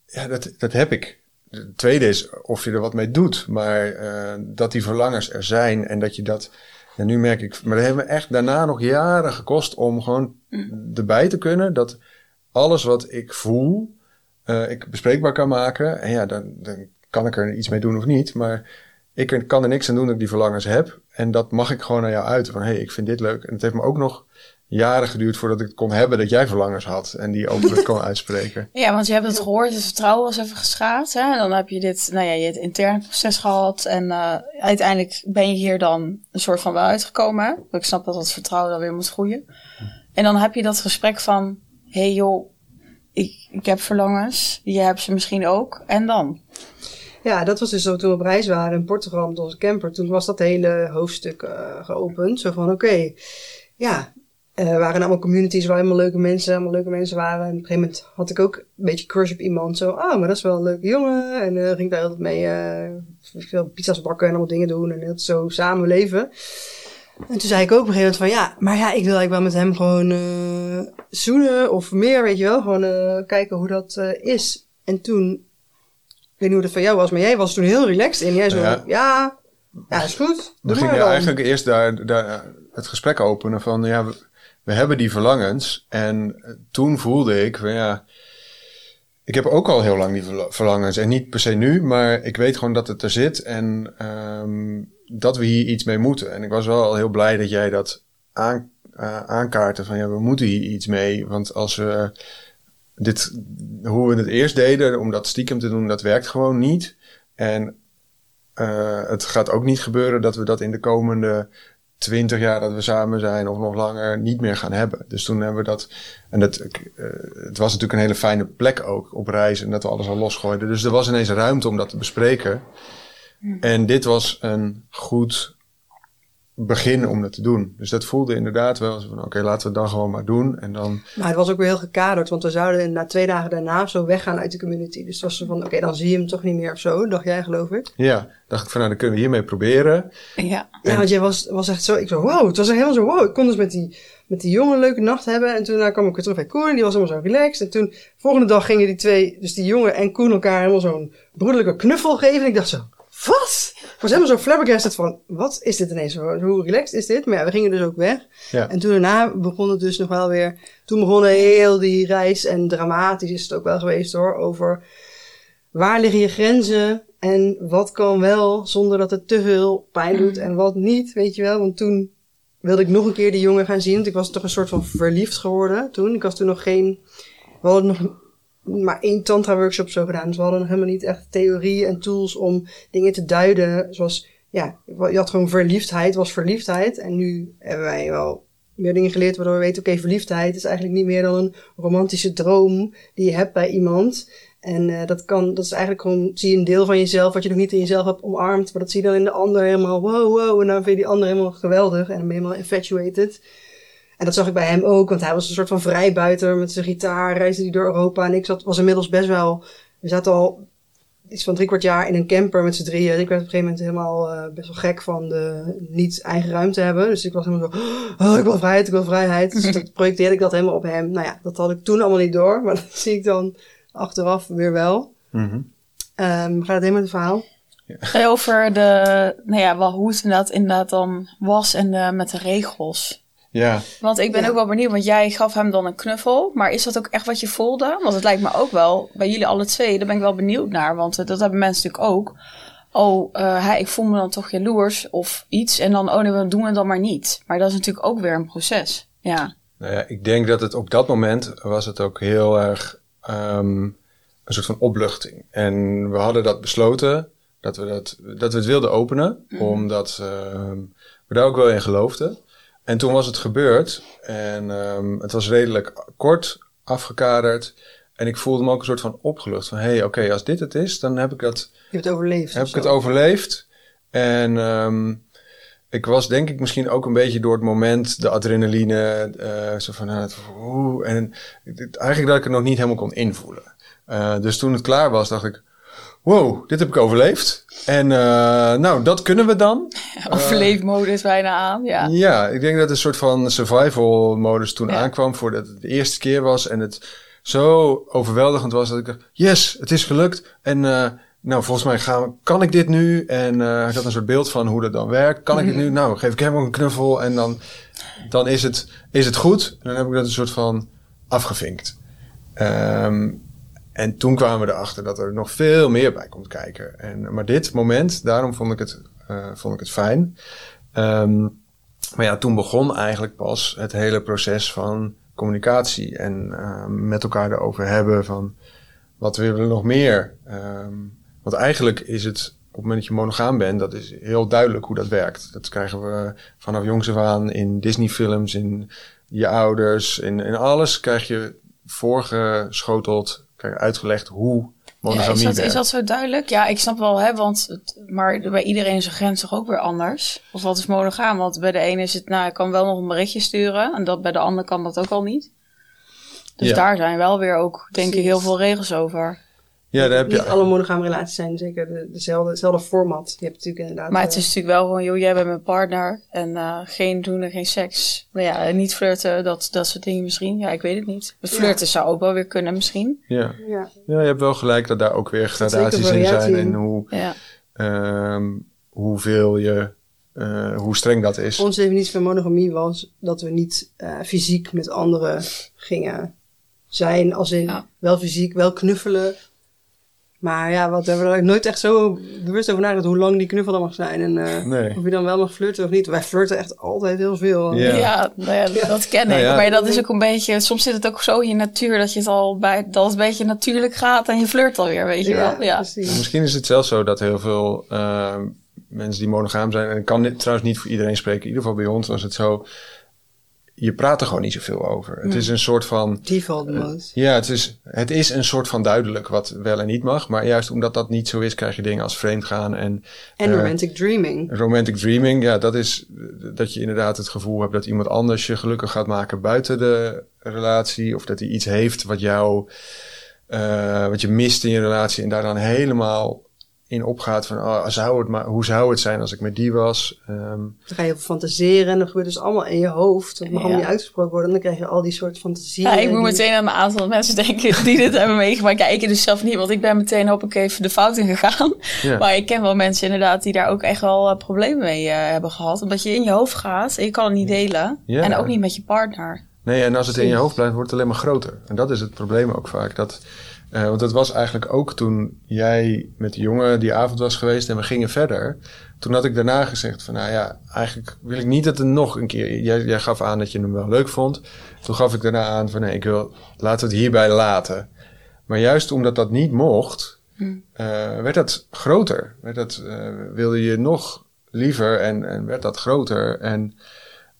ja, dat, dat heb ik. Het tweede is of je er wat mee doet, maar eh, dat die verlangens er zijn en dat je dat. En nu merk ik, maar dat heeft me echt daarna nog jaren gekost om gewoon erbij te kunnen dat alles wat ik voel, eh, ik bespreekbaar kan maken. En ja, dan, dan kan ik er iets mee doen of niet. Maar ik kan er niks aan doen dat ik die verlangens heb. En dat mag ik gewoon naar jou uiten. Van hé, hey, ik vind dit leuk. En het heeft me ook nog jaren geduurd voordat ik het kon hebben dat jij verlangens had. En die openlijk kon uitspreken. Ja, want je hebt het gehoord, het vertrouwen was even geschaad. Hè? En dan heb je dit, nou ja, je het interne proces gehad. En eh, uiteindelijk ben je hier dan een soort van wel uitgekomen. Hè? Ik snap dat dat vertrouwen dan weer moet groeien. En dan heb je dat gesprek van, hé hey joh, ik, ik heb verlangens. Je hebt ze misschien ook. En dan? Ja, dat was dus zo toen we op reis waren in Portugal met onze camper. Toen was dat hele hoofdstuk eh, geopend. Zo van, oké, ja, er waren allemaal communities waar helemaal leuke mensen, allemaal leuke mensen waren. En op een gegeven moment had ik ook een beetje crush op iemand. Zo, ah, maar dat is wel een leuke jongen. En eh ging ik daar altijd mee eh, veel pizza's bakken en allemaal dingen doen. En heel zo samen leven. En toen zei ik ook op een gegeven moment van, ja, maar ja, ik wil eigenlijk wel met hem gewoon zoenen of meer, weet je wel. Gewoon kijken hoe dat is. En toen, ik weet niet hoe dat van jou was, maar jij was toen heel relaxed in. Jij zo, Ja. ja, ja, is goed. We Doe maar gingen dan. eigenlijk eerst daar, daar het gesprek openen van ja, we, we hebben die verlangens. En eh, toen voelde ik van ja, ik heb ook al heel lang die verla- verlangens. En niet per se nu, maar ik weet gewoon dat het er zit en ehm, dat we hier iets mee moeten. En ik was wel al heel blij dat jij dat aan, eh, van ja, we moeten hier iets mee. Want als we dit, hoe we het eerst deden, om dat stiekem te doen, dat werkt gewoon niet. En uh, het gaat ook niet gebeuren dat we dat in de komende twintig jaar dat we samen zijn of nog langer niet meer gaan hebben. Dus toen hebben we dat. En dat, uh, het was natuurlijk een hele fijne plek ook op reis en dat we alles al losgooiden. Dus er was ineens ruimte om dat te bespreken. En dit was een goed begin om dat te doen. Dus dat voelde inderdaad wel van oké, laten we het dan gewoon maar doen. En dan... Maar het was ook weer heel gekaderd, want we zouden na twee dagen daarna zo weggaan uit de community. Dus het was zo van oké, dan zie je hem toch niet meer of zo, dacht jij geloof ik? Ja, dacht ik van nou, dan kunnen we hiermee proberen. Ja, ja want jij was, was echt zo, ik zo wow, het was helemaal zo wow. Ik kon dus met die, met die jongen een leuke nacht hebben. En toen kwam ik weer terug bij Koen en die was helemaal zo relaxed. En toen, volgende dag gingen die twee, dus die jongen en Koen elkaar helemaal zo'n broederlijke knuffel geven. En ik dacht zo, wat? Was helemaal zo flabbergasted van, wat is dit ineens? Hoe relaxed is dit? Maar ja, we gingen dus ook weg. Ja. En toen daarna begon het dus nog wel weer... Toen begon heel die reis en dramatisch is het ook wel geweest hoor. Over waar liggen je grenzen en wat kan wel zonder dat het te veel pijn doet en wat niet, weet je wel. Want toen wilde ik nog een keer die jongen gaan zien. Want ik was toch een soort van verliefd geworden toen. Ik was toen nog geen... We hadden nog maar één tantra-workshop zo gedaan. Dus we hadden helemaal niet echt theorie en tools om dingen te duiden. Zoals, ja, je had gewoon verliefdheid, was verliefdheid. En nu hebben wij wel meer dingen geleerd waardoor we weten, oké, verliefdheid is eigenlijk niet meer dan een romantische droom die je hebt bij iemand. En uh, dat kan, dat is eigenlijk gewoon, zie je een deel van jezelf wat je nog niet in jezelf hebt omarmd. Maar dat zie je dan in de ander helemaal, wow, wow. En dan vind je die ander helemaal geweldig en dan ben je helemaal infatuated. En dat zag ik bij hem ook, want hij was een soort van vrijbuiter met zijn gitaar, reisde hij door Europa. En ik zat, was inmiddels best wel, we zaten al iets van drie kwart jaar in een camper met z'n drieën. Ik werd op een gegeven moment helemaal uh, best wel gek van de niet eigen ruimte hebben. Dus ik was helemaal zo, oh, ik wil vrijheid, ik wil vrijheid. Dus dat projecteerde ik dat helemaal op hem. Nou ja, dat had ik toen allemaal niet door, maar dat zie ik dan achteraf weer wel. Mm -hmm. um, gaat het helemaal het verhaal? Ja. Over de, nou ja, wel, hoe het inderdaad, inderdaad dan was en de, met de regels. Ja. Want ik ben Ja. ook wel benieuwd, want jij gaf hem dan een knuffel. Maar is dat ook echt wat je voelde? Want het lijkt me ook wel, bij jullie alle twee, daar ben ik wel benieuwd naar. Want eh, dat hebben mensen natuurlijk ook. Oh, eh, hij, ik voel me dan toch jaloers of iets. En dan, oh nee, we doen het dan maar niet. Maar dat is natuurlijk ook weer een proces. Ja. Nou ja, ik denk dat het op dat moment was het ook heel erg um, een soort van opluchting. En we hadden dat besloten, dat we, dat, dat we het wilden openen. Mhm. Omdat uh, we daar ook wel in geloofden. En toen was het gebeurd. En um, het was redelijk kort afgekaderd. En ik voelde me ook een soort van opgelucht. Van, hé, hey, oké, okay, als dit het is, dan heb ik dat... Je hebt het overleefd. Heb ik het overleefd. En um, ik was denk ik misschien ook een beetje door het moment, de adrenaline, uh, zo van, uh, oeh, en eigenlijk dat ik het nog niet helemaal kon invoelen. Uh, dus toen het klaar was, dacht ik, wow, dit heb ik overleefd. En uh, nou, dat kunnen we dan. Overleefmodus bijna aan, ja. Ja, ik denk dat een soort van survival modus toen Ja. aankwam, voordat het de eerste keer was. En het zo overweldigend was dat ik dacht, yes, het is gelukt. En uh, nou, volgens mij gaan, kan ik dit nu. En uh, ik had een soort beeld van hoe dat dan werkt. Kan ik het nu? Nou, geef ik hem ook een knuffel. En dan, dan is, het, is het goed. En dan heb ik dat een soort van afgevinkt. Um, en toen kwamen we erachter dat er nog veel meer bij komt kijken. En, maar dit moment, daarom vond ik het, uh, vond ik het fijn. Um, maar ja, toen begon eigenlijk pas het hele proces van communicatie. En uh, met elkaar erover hebben van wat willen we nog meer. Um, want eigenlijk is het op het moment dat je monogaam bent, dat is heel duidelijk hoe dat werkt. Dat krijgen we vanaf jongs af aan in Disney-films, in je ouders, in, in alles krijg je voorgeschoteld, uitgelegd hoe monogamie Ja, is, dat, werkt. is dat zo duidelijk? Ja, ik snap wel, hè, want het, maar bij iedereen is een grens toch ook weer anders. Of wat is monogaam? Want bij de ene is het, nou, ik kan wel nog een berichtje sturen. En dat bij de ander kan dat ook al niet. Dus Ja. daar zijn wel weer ook, denk ik, heel veel regels over. Ja, daar heb je. Niet alle monogame relaties zijn zeker de, dezelfde, dezelfde format. Je hebt natuurlijk inderdaad... Maar het eh, is natuurlijk wel gewoon, joh, jij bent mijn partner. En uh, geen doen en geen seks. Nou ja, niet flirten, dat, dat soort dingen misschien. Ja, ik weet het niet. Flirten zou ook wel weer kunnen misschien. Ja. Ja, ja, je hebt wel gelijk dat daar ook weer gradaties in zijn. En hoe, Ja. um, hoeveel je, uh, hoe streng dat is. onze definitie van monogamie was dat we niet uh, fysiek met anderen gingen zijn. Als in Ja. wel fysiek, wel knuffelen. Maar ja, wat we hebben er nooit echt zo bewust over nagedacht hoe lang die knuffel dan mag zijn. En eh, Nee. of je dan wel mag flirten of niet. Wij flirten echt altijd heel veel. Ja. Ja, nou ja, dat ken ik. Nou ja. Maar dat is ook een beetje, soms zit het ook zo in je natuur dat je het al bij, dat het een beetje natuurlijk gaat en je flirt alweer, weet je wel. Ja. precies. Misschien is het zelfs zo dat heel veel eh, mensen die monogaam zijn, en ik kan dit trouwens niet voor iedereen spreken, in ieder geval bij ons was het zo, je praat er gewoon niet zoveel over. Het is een soort van, Default mode. ja, het is, het is een soort van duidelijk wat wel en niet mag, maar juist omdat dat niet zo is, krijg je dingen als vreemdgaan en En eh, romantic dreaming. romantic dreaming. Ja, dat is dat je inderdaad het gevoel hebt dat iemand anders je gelukkig gaat maken buiten de relatie, of dat hij iets heeft wat jou, eh, wat je mist in je relatie en daar dan helemaal in opgaat van, oh, zou het maar, hoe zou het zijn als ik met die was? Ehm, Dan ga je fantaseren en dat gebeurt dus allemaal in je hoofd. Dat mag Ja. allemaal niet uitgesproken worden. En dan krijg je al die soort fantasieën. Ja, ik moet die- meteen aan een aantal mensen denken die dit hebben meegemaakt. Ja, ik dus zelf niet, want ik ben meteen hoop ik even de fout in gegaan. ja. Maar ik ken wel mensen inderdaad die daar ook echt wel eh, problemen mee eh, hebben gehad. Omdat je in je hoofd gaat en je kan het niet delen. Ja. En ook niet met je partner. Nee, en als het in je hoofd blijft, wordt het alleen maar groter. En dat is het probleem ook vaak. Dat, eh, want dat was eigenlijk ook toen jij met de jongen die avond was geweest en we gingen verder. Toen had ik daarna gezegd van, nou ja, eigenlijk wil ik niet dat er nog een keer... Jij, jij gaf aan dat je hem wel leuk vond. Toen gaf ik daarna aan van, nee, ik wil, laten we het hierbij laten. Maar juist omdat dat niet mocht, eh, werd dat groter. Werd dat, eh, wilde je nog liever en, en werd dat groter. En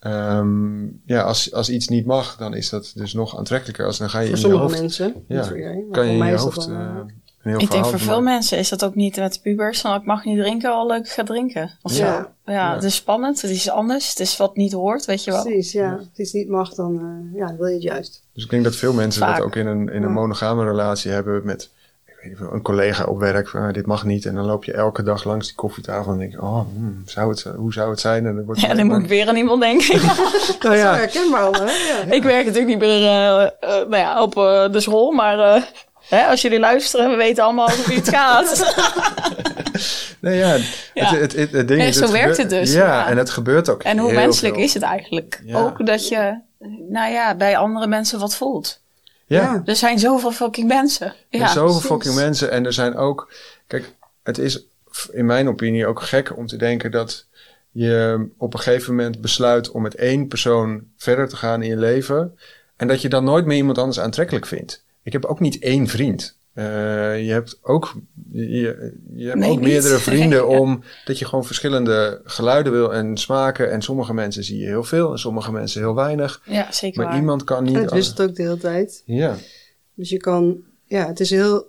ehm, ja, als, als iets niet mag, dan is dat dus nog aantrekkelijker. Als dan ga je Voor in je sommige hoofd, mensen. ja, maar kan je in mij je is dat hoofd wel, eh, een heel Ik denk voor veel maken. mensen is dat ook niet met de pubers. Van ik mag niet drinken, al leuk, ik ga drinken. Of zo. Ja. Ja, Ja. het is spannend, het is anders, het is wat niet hoort, weet je wel. Precies, ja. Als iets niet mag, dan, eh, ja, wil je het juist. Dus ik denk dat veel mensen Vaak. dat ook in een, in een monogame relatie hebben met een collega op werk. Van, ah, dit mag niet. En dan loop je elke dag langs die koffietafel en denk je, oh, hmm, zou het, hoe zou het zijn? En dan wordt Ja, dan moet ik weer aan iemand denken. nou ja, herkenbaar al, hè? Ja. ik werk natuurlijk niet meer eh, eh, nou ja, op eh, de school, maar eh, hè, als jullie luisteren, we weten allemaal hoe het gaat. nee, ja, Ja. Het, het, het, het ding zo het werkt gebeurt- het dus, Ja, ja. en het gebeurt ook en hoe heel menselijk veel. is het eigenlijk? Ja. Ook dat je, nou ja, bij andere mensen wat voelt. Ja, Ja. Er zijn zoveel fucking mensen. Er Ja, zijn zoveel precies. fucking mensen. En er zijn ook... Kijk, het is in mijn opinie ook gek om te denken dat je op een gegeven moment besluit om met één persoon verder te gaan in je leven. En dat je dan nooit meer iemand anders aantrekkelijk vindt. Ik heb ook niet één vriend. Eh, je hebt ook, je, je hebt Nee, ook niet. meerdere vrienden Ja. om dat je gewoon verschillende geluiden wil en smaken. En sommige mensen zie je heel veel en sommige mensen heel weinig. ja zeker Maar waar. iemand kan niet. Het wisselt ook de hele tijd. Ja, Dus je kan, ja, het is heel,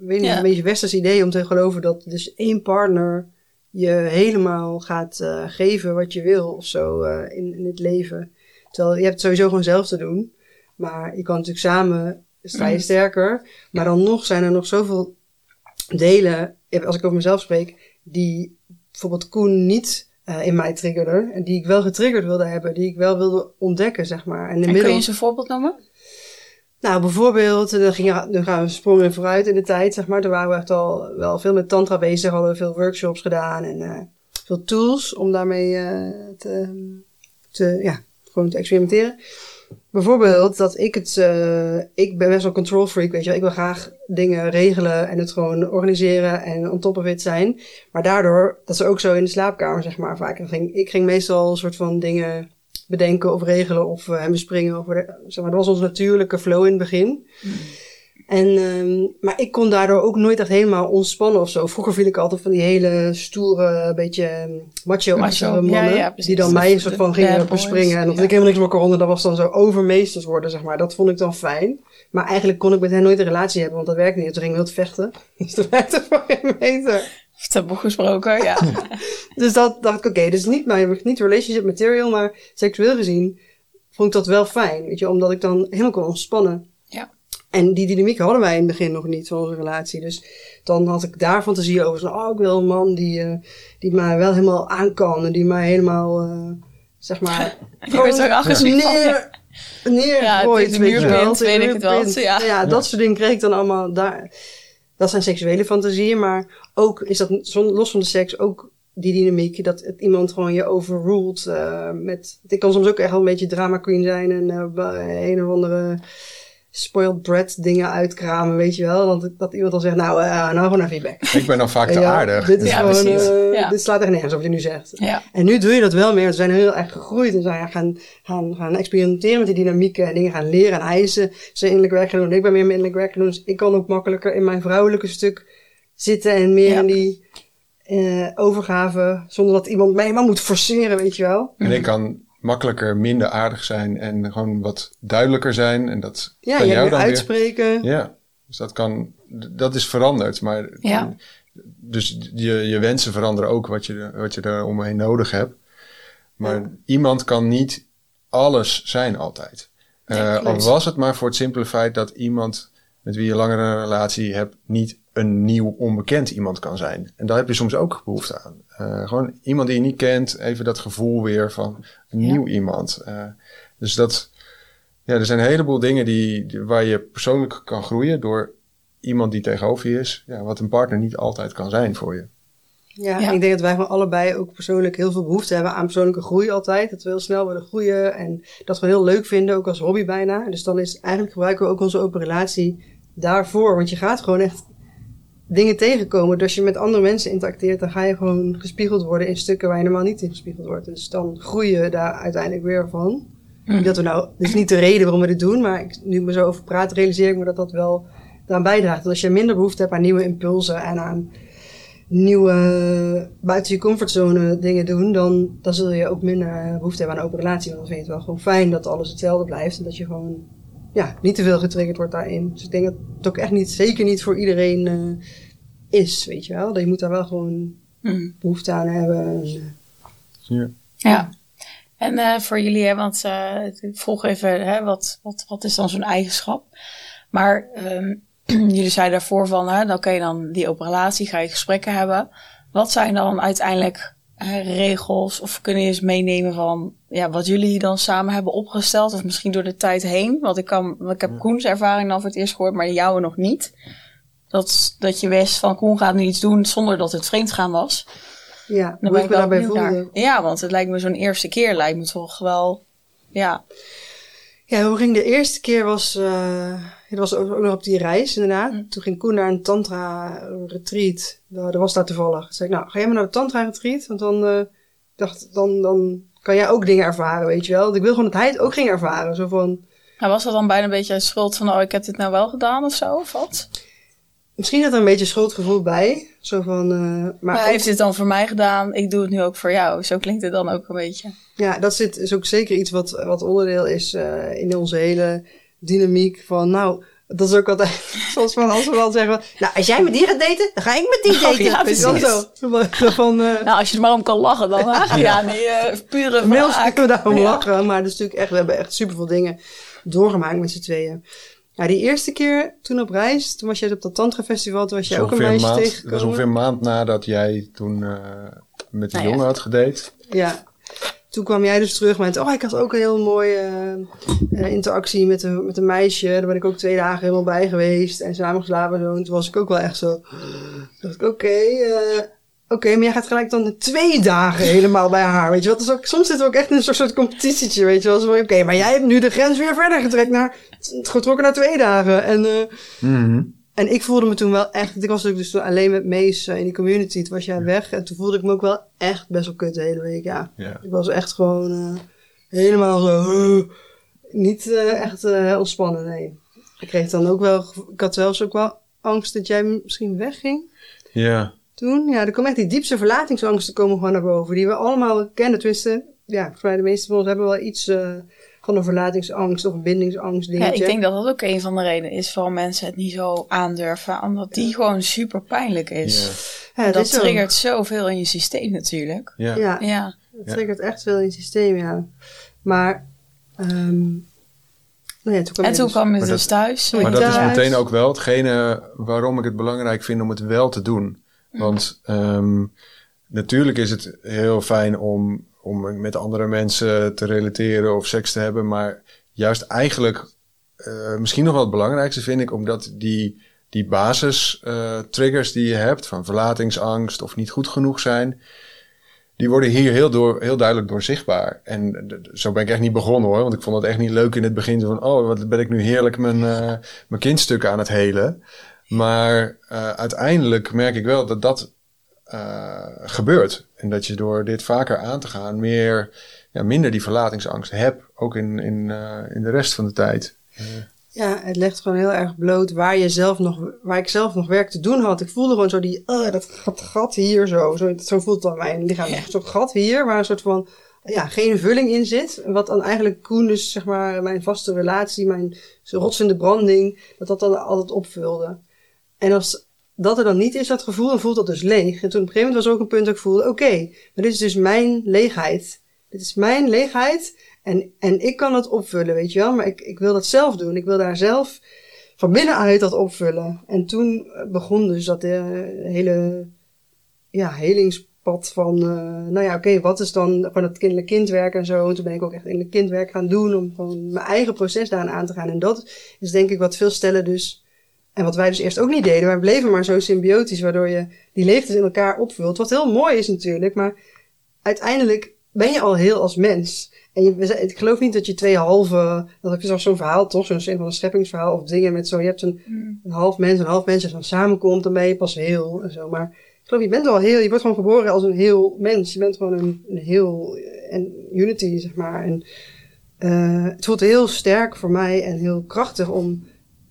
weet niet, Ja. een beetje westers idee om te geloven dat dus één partner je helemaal gaat eh, geven wat je wil of zo eh, in, in het leven. Terwijl je hebt het sowieso gewoon zelf te doen. Maar je kan natuurlijk samen, sta je sterker. Maar dan nog zijn er nog zoveel delen, als ik over mezelf spreek, die bijvoorbeeld Koen niet eh, in mij triggerden. En die ik wel getriggerd wilde hebben, die ik wel wilde ontdekken, zeg maar. En En kun inmiddels... je eens een voorbeeld noemen? Nou, bijvoorbeeld, dan, gingen, dan gaan we sprongen vooruit in de tijd, zeg maar. Toen waren we echt al wel veel met tantra bezig, hadden we veel workshops gedaan en eh, veel tools om daarmee eh, te, te, ja, gewoon te experimenteren. Bijvoorbeeld dat ik het, eh, ik ben best wel control freak, weet je wel. Ik wil graag dingen regelen en het gewoon organiseren en on top of it zijn. Maar daardoor, dat is ook zo in de slaapkamer, zeg maar, vaak. Ging, ik ging meestal een soort van dingen bedenken of regelen of eh, hem bespringen. Of, zeg dat was onze natuurlijke flow in het begin. En, ehm, maar ik kon daardoor ook nooit echt helemaal ontspannen of zo. Vroeger viel ik altijd van die hele stoere, beetje ehm, macho, ja, mannen. ja, die dan mij een soort van gingen bespringen. En dat ja. ik helemaal niks meer kon dat was dan zo overmeesterd worden, zeg maar. Dat vond ik dan fijn. Maar eigenlijk kon ik met hen nooit een relatie hebben, want dat werkte niet. Toen ging ik wild vechten. Dus dat werkte voor geen meter. Taboe gesproken, ja. Dus dat dacht ik, oké, is niet mijn niet relationship material, maar seksueel gezien vond ik dat wel fijn. Weet je, omdat ik dan helemaal kon ontspannen. Ja. En die dynamiek hadden wij in het begin nog niet van onze relatie. Dus dan had ik daar fantasie over. Zo, oh, ik wil een man die, eh, die mij wel helemaal aan kan. En die mij helemaal, eh, zeg maar... Zo agressief van, neer, neergooit, Ja, de weet muurpint, ik het wel, ja. ja, dat soort dingen kreeg ik dan allemaal daar. Dat zijn seksuele fantasieën, maar ook is dat los van de seks ook die dynamiek dat het iemand gewoon je overruled eh, met. Ik kan soms ook echt wel een beetje drama queen zijn en eh, een of andere spoiled brat dingen uitkramen, weet je wel. Dat, dat iemand dan zegt, nou, uh, nou gewoon even je bek. Ik ben dan vaak te Ja, aardig. Dit is Ja, gewoon, eh, Ja. dit slaat echt nergens op wat je nu zegt. Ja. En nu doe je dat wel meer. We zijn heel erg gegroeid en zijn gaan, gaan, gaan experimenteren met die dynamieken en dingen gaan leren. En hij is eh, zijn innerlijk werk gaan doen. Ik ben meer mijn innerlijk werk gaan doen. Dus ik kan ook makkelijker in mijn vrouwelijke stuk zitten en meer Ja. in die eh, overgave. Zonder dat iemand mij maar moet forceren, weet je wel. En ik kan makkelijker minder aardig zijn en gewoon wat duidelijker zijn. En dat Ja, kan je jou dan weer. uitspreken. Ja, dus dat kan, dat is veranderd. Maar Ja. dus je, je wensen veranderen ook wat je, wat je er omheen nodig hebt. Maar Ja. iemand kan niet alles zijn altijd. Eh, al was het maar voor het simpele feit dat iemand met wie je langer een relatie hebt, niet een nieuw onbekend iemand kan zijn. En daar heb je soms ook behoefte aan. Eh, gewoon iemand die je niet kent, even dat gevoel weer van een Ja. nieuw iemand. Eh, dus dat, ja, er zijn een heleboel dingen die, die- waar je persoonlijk kan groeien door iemand die tegenover je is. Ja, wat een partner niet altijd kan zijn voor je. Ja, ik denk dat wij gewoon allebei ook persoonlijk heel veel behoefte hebben aan persoonlijke groei altijd. Dat we heel snel willen groeien en dat we heel leuk vinden, ook als hobby bijna. Dus dan is eigenlijk gebruiken we ook onze open relatie daarvoor. Want je gaat gewoon echt dingen tegenkomen. Dus als je met andere mensen interacteert, dan ga je gewoon gespiegeld worden in stukken waar je normaal niet in gespiegeld wordt. Dus dan groei je daar uiteindelijk weer van. Niet Dat we nou, dit is niet de reden waarom we dit doen, maar ik, nu ik me zo over praat, realiseer ik me dat dat wel daaraan bijdraagt. Dat als je minder behoefte hebt aan nieuwe impulsen en aan nieuwe buiten je comfortzone dingen doen, dan, dan zul je ook minder behoefte hebben aan een open relatie. Want dan vind je het wel gewoon fijn dat alles hetzelfde blijft en dat je gewoon ja, niet te veel getriggerd wordt daarin. Dus ik denk dat het ook echt niet, zeker niet voor iedereen eh, is, weet je wel. Dat je moet daar wel gewoon Mm. behoefte aan hebben. En, eh, Ja. Ja. En eh, voor jullie, hè, want eh, ik vroeg even, hè, wat, wat, wat is dan zo'n eigenschap? Maar ehm, jullie zeiden daarvoor van, hè, dan kan je dan die open relatie, ga je gesprekken hebben. Wat zijn dan uiteindelijk hè, regels of kunnen je eens meenemen van ja, wat jullie dan samen hebben opgesteld of misschien door de tijd heen? Want ik, kan, ik heb Koens ervaring dan voor het eerst gehoord, maar de jouwe nog niet. Dat, dat je wist van Koen gaat nu iets doen zonder dat het vreemdgaan was. ja, Dan ben ik ik me daarbij voelde. naar. Ja, want het lijkt me zo'n eerste keer lijkt me toch wel, ja. Ja, hoe ging de eerste keer was, eh het was ook nog op die reis inderdaad. Mm. Toen ging Koen naar een tantra retreat. Daar, daar was daar toevallig. Toen zei ik, nou, ga jij maar naar de tantra retreat? Want dan, eh, dacht, dan, dan kan jij ook dingen ervaren, weet je wel. Want ik wil gewoon dat hij het ook ging ervaren. Zo van, Maar was dat dan bijna een beetje schuld van, oh, ik heb dit nou wel gedaan of zo, of wat? misschien zat er een beetje schuldgevoel bij. Zo van, eh, maar, Maar hij ook- heeft dit dan voor mij gedaan, ik doe het nu ook voor jou. Zo klinkt het dan ook een beetje. Ja, dat zit, is ook zeker iets wat, wat onderdeel is eh, in onze hele dynamiek van, nou, dat is ook altijd, zoals van als we dan zeggen, nou, als jij met die gaat daten, dan ga ik met die Oh, daten. ja, wel precies. zo. Van, eh, Nou, als je er maar om kan lachen dan. Ja, nee, eh, pure Inmiddels wraak. kunnen we daarom Ja. lachen, maar dat is natuurlijk echt, we hebben echt superveel dingen doorgemaakt met z'n tweeën. Ja, die eerste keer toen op reis, toen was jij op dat Tantra Festival, toen was jij ook een meisje maand, dat was ongeveer een maand nadat jij toen eh, met die Nou ja. jongen had gedate. Ja. Toen kwam jij dus terug met, oh, ik had ook een heel mooie eh, eh, interactie met een, met een meisje. Daar ben ik ook twee dagen helemaal bij geweest en samen geslapen en zo. En toen was ik ook wel echt zo, dacht ik, oké, eh, oké, maar jij gaat gelijk dan twee dagen helemaal bij haar, weet je wat? Ook, soms zitten we ook echt in een soort, soort competitietje, weet je wel. Oké, maar jij hebt nu de grens weer verder getrekt naar, getrokken naar twee dagen. En, eh, en ik voelde me toen wel echt, ik was natuurlijk dus toen alleen met Mees eh, in die community, toen was jij weg. En toen voelde ik me ook wel echt best wel kut de hele week, ja. Ja. Ik was echt gewoon eh, helemaal zo, niet eh, echt ontspannen, nee. Ik kreeg dan ook wel, ik had zelfs ook wel angst dat jij misschien wegging Ja. toen. Ja, er kwam echt die diepste verlatingsangsten komen gewoon naar boven, die we allemaal kennen. Tenminste, ja, volgens mij de meeste van ons hebben wel iets van een verlatingsangst of een bindingsangst Ja, dingetje. ik denk dat dat ook een van de redenen is waarom mensen het niet zo aandurven. Omdat die gewoon super pijnlijk is. Ja. Ja, het dat is triggert zoveel in je systeem natuurlijk. Ja. Ja, Ja. het triggert echt veel in het systeem, ja. Maar, ja, toen kwam En je toen dus- kwam je Maar dus dat- thuis. Maar dat is meteen ook wel hetgene waarom ik het belangrijk vind om het wel te doen. Want ehm, natuurlijk is het heel fijn om, om met andere mensen te relateren of seks te hebben. Maar juist eigenlijk eh, misschien nog wel het belangrijkste vind ik, omdat die, die basis eh, triggers die je hebt van verlatingsangst of niet goed genoeg zijn. die worden hier heel, door, heel duidelijk door zichtbaar. En zo ben ik echt niet begonnen hoor. Want ik vond het echt niet leuk in het begin. Van, oh, wat ben ik nu heerlijk mijn, eh, mijn kindstukken aan het helen. Maar uiteindelijk merk ik wel dat dat gebeurt. En dat je door dit vaker aan te gaan meer, ja, minder die verlatingsangst hebt. Ook in, in, eh, in de rest van de tijd. Ja, het legt gewoon heel erg bloot waar, je zelf nog, waar ik zelf nog werk te doen had. Ik voelde gewoon zo die, oh, dat gat, gat hier zo. Zo, zo voelt aan mijn lichaam. Zo'n gat hier, waar een soort van, ja, geen vulling in zit. Wat dan eigenlijk Koen dus, zeg maar, mijn vaste relatie, mijn rotsende branding, dat dat dan altijd opvulde. En als dat er dan niet is, dat gevoel, dan voelt dat dus leeg. En toen op een gegeven moment was er ook een punt dat ik voelde, oké, maar dit is dus mijn leegheid. Dit is mijn leegheid en, en ik kan het opvullen, weet je wel. Maar ik, ik wil dat zelf doen. Ik wil daar zelf van binnenuit dat opvullen. En toen begon dus dat eh, hele ja, helingspad van, eh, nou ja, oké, wat is dan van het kinderlijk kindwerk en zo. En toen ben ik ook echt in het kindwerk gaan doen om gewoon mijn eigen proces daaraan aan te gaan. En dat is denk ik wat veel stellen dus, en wat wij dus eerst ook niet deden. Wij bleven maar zo symbiotisch, waardoor je die leegtes in elkaar opvult. Wat heel mooi is natuurlijk, maar uiteindelijk ben je al heel als mens. En je, ik geloof niet dat je twee halve, dat heb je zo'n verhaal toch, zo'n zin van een scheppingsverhaal of dingen met zo, je hebt een, een half mens, een half mens, als dan samenkomt, dan ben je pas heel en zo. Maar ik geloof, je bent al heel, je wordt gewoon geboren als een heel mens. Je bent gewoon een, een heel, en unity, zeg maar. En eh, het voelt heel sterk voor mij en heel krachtig om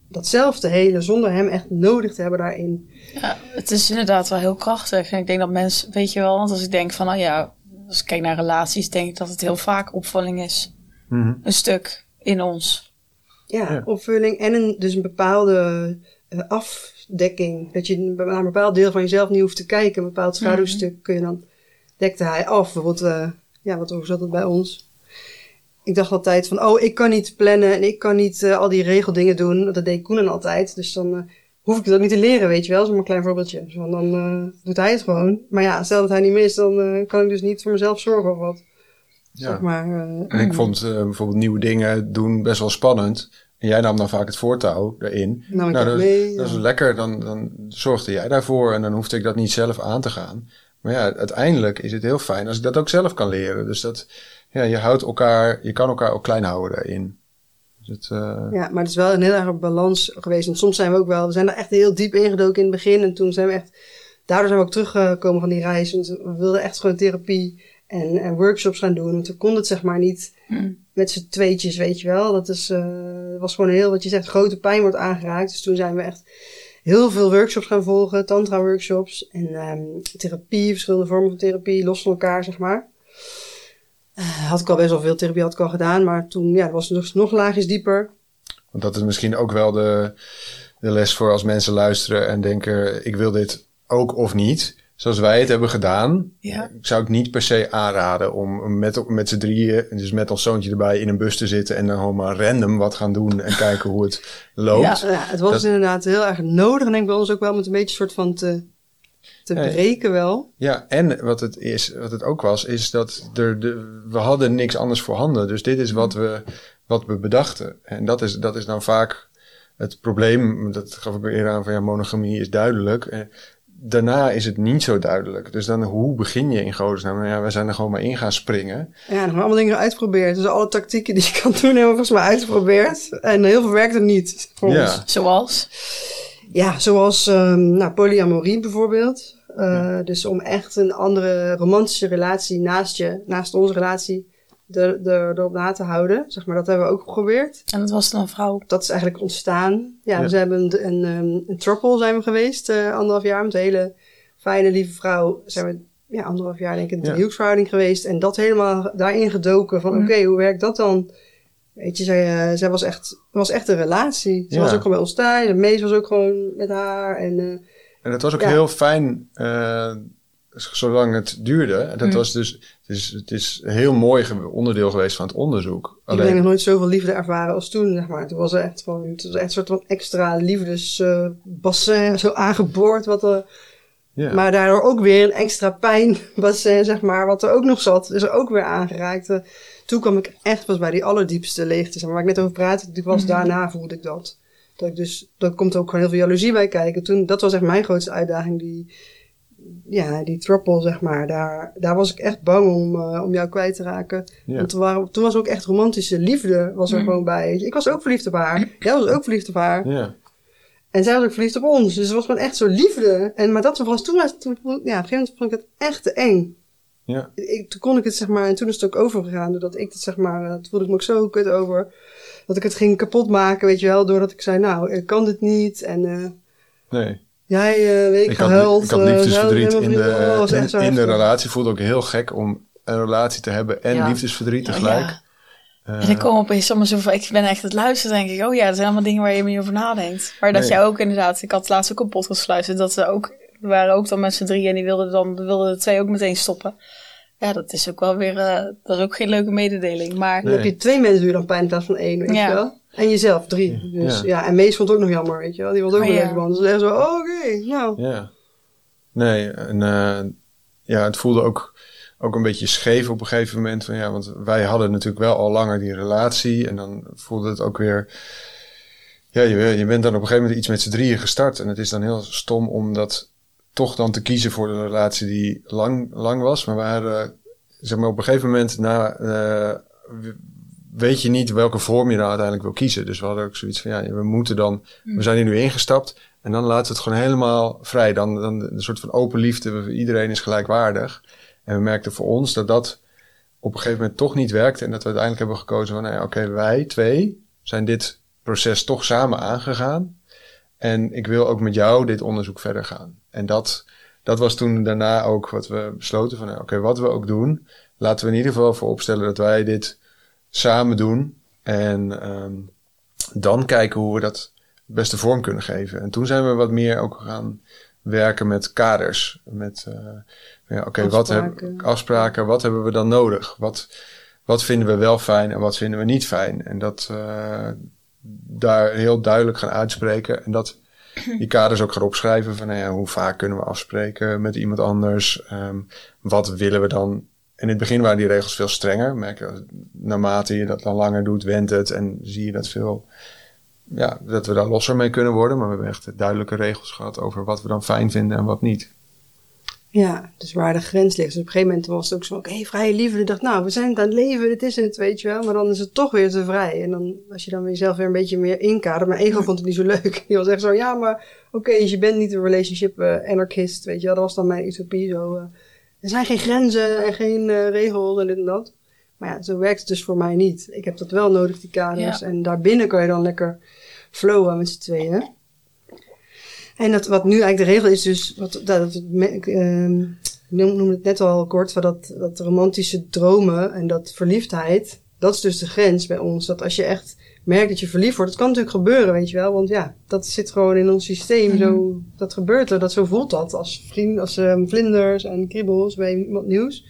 dat zelf te helen zonder hem echt nodig te hebben daarin. Ja, het is inderdaad wel heel krachtig. En ik denk dat mensen, weet je wel, want als ik denk van, nou ja, als ik kijk naar relaties, denk ik dat het heel vaak opvalling is. Mhm. Een stuk in ons. Ja, Ja. opvulling en een, dus een bepaalde eh, afdekking. Dat je naar een bepaald deel van jezelf niet hoeft te kijken. Een bepaald schaduwstuk kun je dan, dekte hij af. Bijvoorbeeld, eh, ja, wat hoe zat het bij ons? Ik dacht altijd van, oh, ik kan niet plannen en ik kan niet eh, al die regeldingen doen. Dat deed Koenen altijd. Dus dan eh, hoef ik het ook niet te leren, weet je wel. Zo'n klein voorbeeldje. Van, dan eh, doet hij het gewoon. Maar ja, stel dat hij niet meer is, dan kan ik dus niet voor mezelf zorgen of wat. Ja. Zeg maar, En ik vond bijvoorbeeld nieuwe dingen doen best wel spannend. En jij nam dan vaak het voortouw erin. Nou, ik nou, dat, dat is lekker. Dan, dan zorgde jij daarvoor en dan hoefde ik dat niet zelf aan te gaan. Maar ja, uiteindelijk is het heel fijn als ik dat ook zelf kan leren. Dus dat, ja, je houdt elkaar, je kan elkaar ook klein houden daarin. Dus het, eh, Ja, maar het is wel een heel erg balans geweest. Want soms zijn we ook wel, we zijn er echt heel diep ingedoken in het begin. En toen zijn we echt, daardoor zijn we ook teruggekomen van die reis. Want we wilden echt gewoon therapie en, en workshops gaan doen. Want we konden het zeg maar niet Hm. met z'n tweetjes, weet je wel. Dat is, eh, was gewoon heel, wat je zegt, grote pijn wordt aangeraakt. Dus toen zijn we echt heel veel workshops gaan volgen. Tantra workshops en ehm, therapie, verschillende vormen van therapie, los van elkaar zeg maar. Had ik al best wel veel therapie had ik al gedaan. Maar toen, ja, was het nog, nog laagjes dieper. Want dat is misschien ook wel de, de les voor als mensen luisteren en denken: ik wil dit ook of niet. Zoals wij het hebben gedaan, Ja. zou ik niet per se aanraden om met, met z'n drieën, dus met ons zoontje erbij, in een bus te zitten en dan gewoon maar random wat gaan doen en kijken hoe het loopt. Ja. Ja, het was Dat- inderdaad heel erg nodig. En ik denk bij ons ook wel om het een beetje soort van te, te ja. breken wel. Ja, en wat het, is, wat het ook was, is dat er de, we hadden niks anders voorhanden. Dus dit is wat we, wat we bedachten. En dat is, dat is dan vaak het probleem. Dat gaf ik eerder aan van ja, monogamie is duidelijk. Eh, daarna is het niet zo duidelijk. Dus dan hoe begin je in godesnaam? Nou ja, we zijn er gewoon maar in gaan springen. Ja, we allemaal dingen uitgeprobeerd. Dus alle tactieken die je kan doen, hebben we volgens mij uitgeprobeerd. En heel veel werkte niet voor Ja. ons. Zoals? Ja, zoals ehm, nou, polyamorie bijvoorbeeld. Eh, Dus om echt een andere romantische relatie naast je, naast onze relatie, er, er, erop na te houden. Zeg maar, dat hebben we ook geprobeerd. En dat was dan een vrouw. dat is eigenlijk ontstaan. Ja, Ja. we hebben een, een, ehm, een throuple zijn we geweest, eh, anderhalf jaar. Met een hele fijne, lieve vrouw zijn we ja, anderhalf jaar denk ik in een Ja. driehoeksverhouding geweest. En dat helemaal daarin gedoken van Mhm. oké, hoe werkt dat dan? Weet je, zij, eh, zij was echt, het was echt een relatie. Ze Ja. was ook gewoon bij ons thuis. En Mees was ook gewoon met haar. En eh, En dat was ook Ja. heel fijn, eh, zolang het duurde. Dat Mm. was dus, het is, het is een heel mooi onderdeel geweest van het onderzoek. ik heb nog nooit zoveel liefde ervaren als toen, zeg maar. Toen was er echt gewoon, het was echt een soort van extra liefdesbassin zo aangeboord. Wat er. Maar daardoor ook weer een extra pijnbassin, zeg maar, wat er ook nog zat, is er ook weer aangeraakt. Eh, Toen kwam ik echt pas bij die allerdiepste leegte, zeg maar, waar ik net over praatte. Die was Mhm. daarna voelde ik dat. Dat ik dus, daar komt ook gewoon heel veel jaloezie bij kijken. Toen, dat was echt mijn grootste uitdaging, die, ja, die trouble, zeg maar, daar, daar was ik echt bang om, eh, om jou kwijt te raken. Ja. Want toen, waren, toen was ook echt romantische liefde was er Mm. gewoon bij. Ik was ook verliefd op haar. Jij was ook verliefd op haar. Ja. En zij was ook verliefd op ons. Dus het was gewoon echt zo liefde. En, maar dat was toen, was- toen, ja, op een gegeven moment vond ik het echt te eng. Ja. Ik, toen kon ik het, zeg maar, en toen is het ook overgegaan. Doordat ik het, zeg maar, eh, toen voelde ik me ook zo kut over. Dat ik het ging kapot maken, weet je wel. Doordat ik zei, nou, ik kan dit niet. En eh, Nee. jij, eh weet ik, Ik had, ik had eh, liefdesverdriet in helemaal vrienden. Oh, was de, in, in de relatie. Voelde ook heel gek om een relatie te hebben en Ja. liefdesverdriet tegelijk. ja. En ik kom opeens soms zo van, ik ben echt het luisteren, denk ik, oh ja, dat zijn allemaal dingen waar je niet over nadenkt. Maar dat Nee. jij ook inderdaad, ik had laatst ook een podcast geluisterd, dat ze ook, we waren ook dan met z'n drieën en die wilden dan, wilden de twee ook meteen stoppen. Ja, dat is ook wel weer, eh, dat is ook geen leuke mededeling, maar Dan heb je twee mensen die dan pijn in plaats van één, weet Ja. je wel. En jezelf, drie. Dus Ja. ja, en Mees vond het ook nog jammer, weet je wel. Die was ook Oh, een ja. leuke man. Dus echt zo, oh, oké, nou. Ja. Nee, en eh, ja, het voelde ook, ook een beetje scheef op een gegeven moment. Van, ja, want wij hadden natuurlijk wel al langer die relatie. En dan voelde het ook weer... Ja, je, je bent dan op een gegeven moment iets met z'n drieën gestart. En het is dan heel stom om dat toch dan te kiezen voor de relatie die lang, lang was. Maar hadden, zeg maar, op een gegeven moment na... eh, weet je niet welke vorm je nou uiteindelijk wil kiezen. Dus we hadden ook zoiets van, ja, we moeten dan... We zijn hier nu ingestapt en dan laten we het gewoon helemaal vrij. Dan, dan een soort van open liefde, iedereen is gelijkwaardig. En we merkten voor ons dat dat op een gegeven moment toch niet werkte. En dat we uiteindelijk hebben gekozen van, nou ja, oké, wij twee zijn dit proces toch samen aangegaan. En ik wil ook met jou dit onderzoek verder gaan. En dat, dat was toen daarna ook wat we besloten van, oké, wat we ook doen, laten we in ieder geval voor opstellen dat wij dit samen doen. En ehm, dan kijken hoe we dat beste vorm kunnen geven. En toen zijn we wat meer ook gaan werken met kaders. Met, eh, ja, oké, wat hebben Afspraken. afspraken, wat hebben we dan nodig? Wat, wat vinden we wel fijn en wat vinden we niet fijn? En dat eh, daar heel duidelijk gaan uitspreken. En dat die kaders ook gaan opschrijven van hoe vaak kunnen we afspreken met iemand anders? Ehm, wat willen we dan? In het begin waren die regels veel strenger. Merk je, naarmate je dat dan langer doet, wendt het en zie je dat veel. Ja, dat we daar losser mee kunnen worden. Maar we hebben echt duidelijke regels gehad over wat we dan fijn vinden en wat niet. Ja, dus waar de grens ligt. Dus op een gegeven moment was het ook zo, oké, vrije liefde. Ik dacht, nou, we zijn het aan het leven, dit is het, weet je wel. Maar dan is het toch weer te vrij. En dan, als je dan weer jezelf weer een beetje meer inkadert. Mijn ego vond het niet zo leuk. Die was echt zo, ja, maar oké, dus je bent niet een relationship eh, anarchist, weet je wel. Dat was dan mijn utopie, zo. eh, er zijn geen grenzen en geen eh, regels en dit en dat. Maar ja, zo werkt het dus voor mij niet. Ik heb dat wel nodig, die kaders. Ja. En daarbinnen kan je dan lekker flowen met z'n tweeën. En dat, wat nu eigenlijk de regel is, dus, wat, dat, ik ehm, noem- noemde het net al kort, van dat, dat romantische dromen en dat verliefdheid, dat is dus de grens bij ons. Dat als je echt merkt dat je verliefd wordt, dat kan natuurlijk gebeuren, weet je wel, want ja, dat zit gewoon in ons systeem, zo, dat gebeurt er, dat zo voelt dat, als vriend, als ehm, vlinders en kriebels bij iemand nieuws.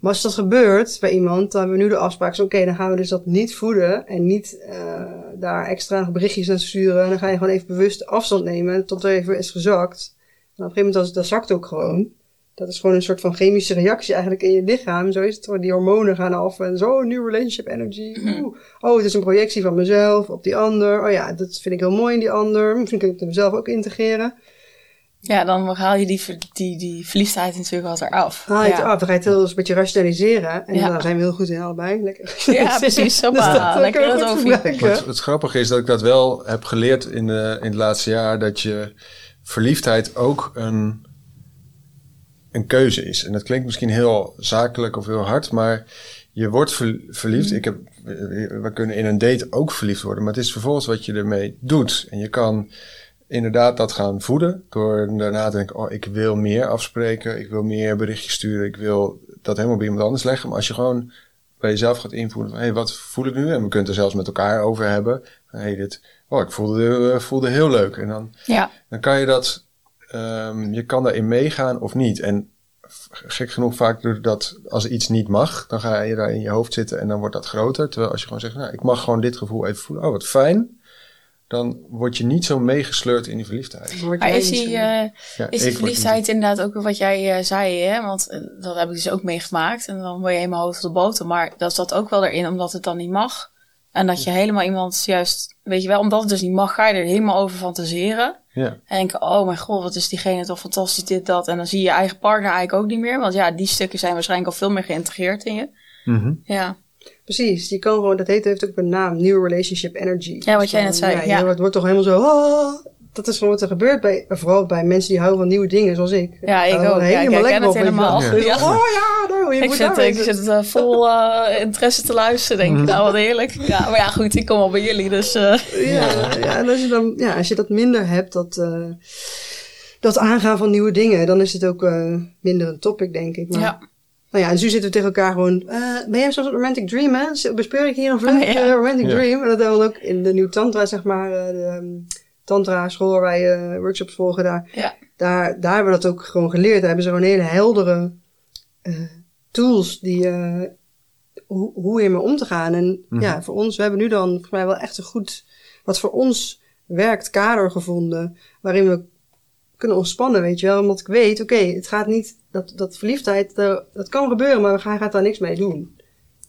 Maar als dat gebeurt bij iemand, dan hebben we nu de afspraak, zo, oké, dan gaan we dus dat niet voeden en niet eh, daar extra berichtjes naar sturen. En dan ga je gewoon even bewust afstand nemen tot er even is gezakt. En op een gegeven moment, dat zakt ook gewoon. Dat is gewoon een soort van chemische reactie eigenlijk in je lichaam. Zo is het, die hormonen gaan af en zo, new relationship energy. Oeh. Oh, het is een projectie van mezelf op die ander. Oh ja, dat vind ik heel mooi in die ander. Misschien kan ik het mezelf ook integreren. Ja, dan haal je die, die, die verliefdheid natuurlijk wat eraf. Haal je ja. het af, dan ga je het heel een beetje rationaliseren. En Ja. daar zijn we heel goed in allebei. Lekker. Ja, precies. Dus Hoppa, dat lekker dat goed over. het, het grappige is dat ik dat wel heb geleerd in, de, in het laatste jaar. Dat je verliefdheid ook een, een keuze is. En dat klinkt misschien heel zakelijk of heel hard. Maar je wordt ver- verliefd. Ik heb, we we kunnen in een date ook verliefd worden. Maar het is vervolgens wat je ermee doet. En je kan inderdaad dat gaan voeden. Door daarna te denken, oh, ik wil meer afspreken. Ik wil meer berichtjes sturen. Ik wil dat helemaal bij iemand anders leggen. Maar als je gewoon bij jezelf gaat invoelen van, hé, hey, wat voel ik nu? En we kunnen het er zelfs met elkaar over hebben. Hé, hey, dit, oh, ik voelde, eh, voelde heel leuk. En dan, Ja, dan kan je dat, ehm, je kan daarin meegaan of niet. En gek genoeg vaak doordat als iets niet mag, dan ga je daar in je hoofd zitten en dan wordt dat groter. Terwijl als je gewoon zegt, nou, ik mag gewoon dit gevoel even voelen. Oh, wat fijn. Dan word je niet zo meegesleurd in die verliefdheid. Maar is eens, die, eh, Ja, is ik die verliefdheid inderdaad ook wat jij eh, zei, hè? Want eh, dat heb ik dus ook meegemaakt. En dan word je helemaal hoofd op de boter. Maar dat zat ook wel erin, omdat het dan niet mag. En dat je helemaal iemand juist, weet je wel, omdat het dus niet mag, ga je er helemaal over fantaseren. Ja. En denken, oh mijn god, wat is diegene toch fantastisch, dit, dat. En dan zie je je eigen partner eigenlijk ook niet meer. Want ja, die stukken zijn waarschijnlijk al veel meer geïntegreerd in je. Mhm. Ja, Precies, je kan gewoon, dat heet, heeft ook een naam, New Relationship Energy. Ja, wat jij net zei, Ja, het wordt toch helemaal zo, dat is gewoon wat er gebeurt bij, vooral bij mensen die houden van nieuwe dingen, zoals ik. Ja, ik ook. Ja, ik helemaal lekker het helemaal. Dus, Ja. Oh ja, nou, je ik moet zit, daar ik zit eh, vol eh, interesse te luisteren. Denk ik, nou wat heerlijk. Ja, maar ja, goed, ik kom al bij jullie, dus... eh, Ja, ja, en als je dan, ja, als je dat minder hebt, dat, dat aangaan van nieuwe dingen, dan is het ook minder een topic, denk ik. Maar, ja. Nou ja, en zo zitten we tegen elkaar gewoon, eh, ben jij zo'n romantic dream, hè? Bespeur ik hier een vlug Oh, ja. eh, romantic Ja. dream? En dat hebben we ook in de Nieuw Tantra, zeg maar, eh, de ehm, Tantra school waar wij eh, workshops volgen daar. Ja. Daar, daar hebben we dat ook gewoon geleerd. Daar hebben ze gewoon hele heldere eh, tools die, eh, hoe, hoe hiermee om te gaan. En Mhm. ja, voor ons, we hebben nu dan volgens mij wel echt een goed, wat voor ons werkt, kader gevonden. Waarin we kunnen ontspannen, weet je wel. Omdat ik weet, oké, het gaat niet, dat, dat verliefdheid, dat, dat kan gebeuren, maar hij gaat daar niks mee doen.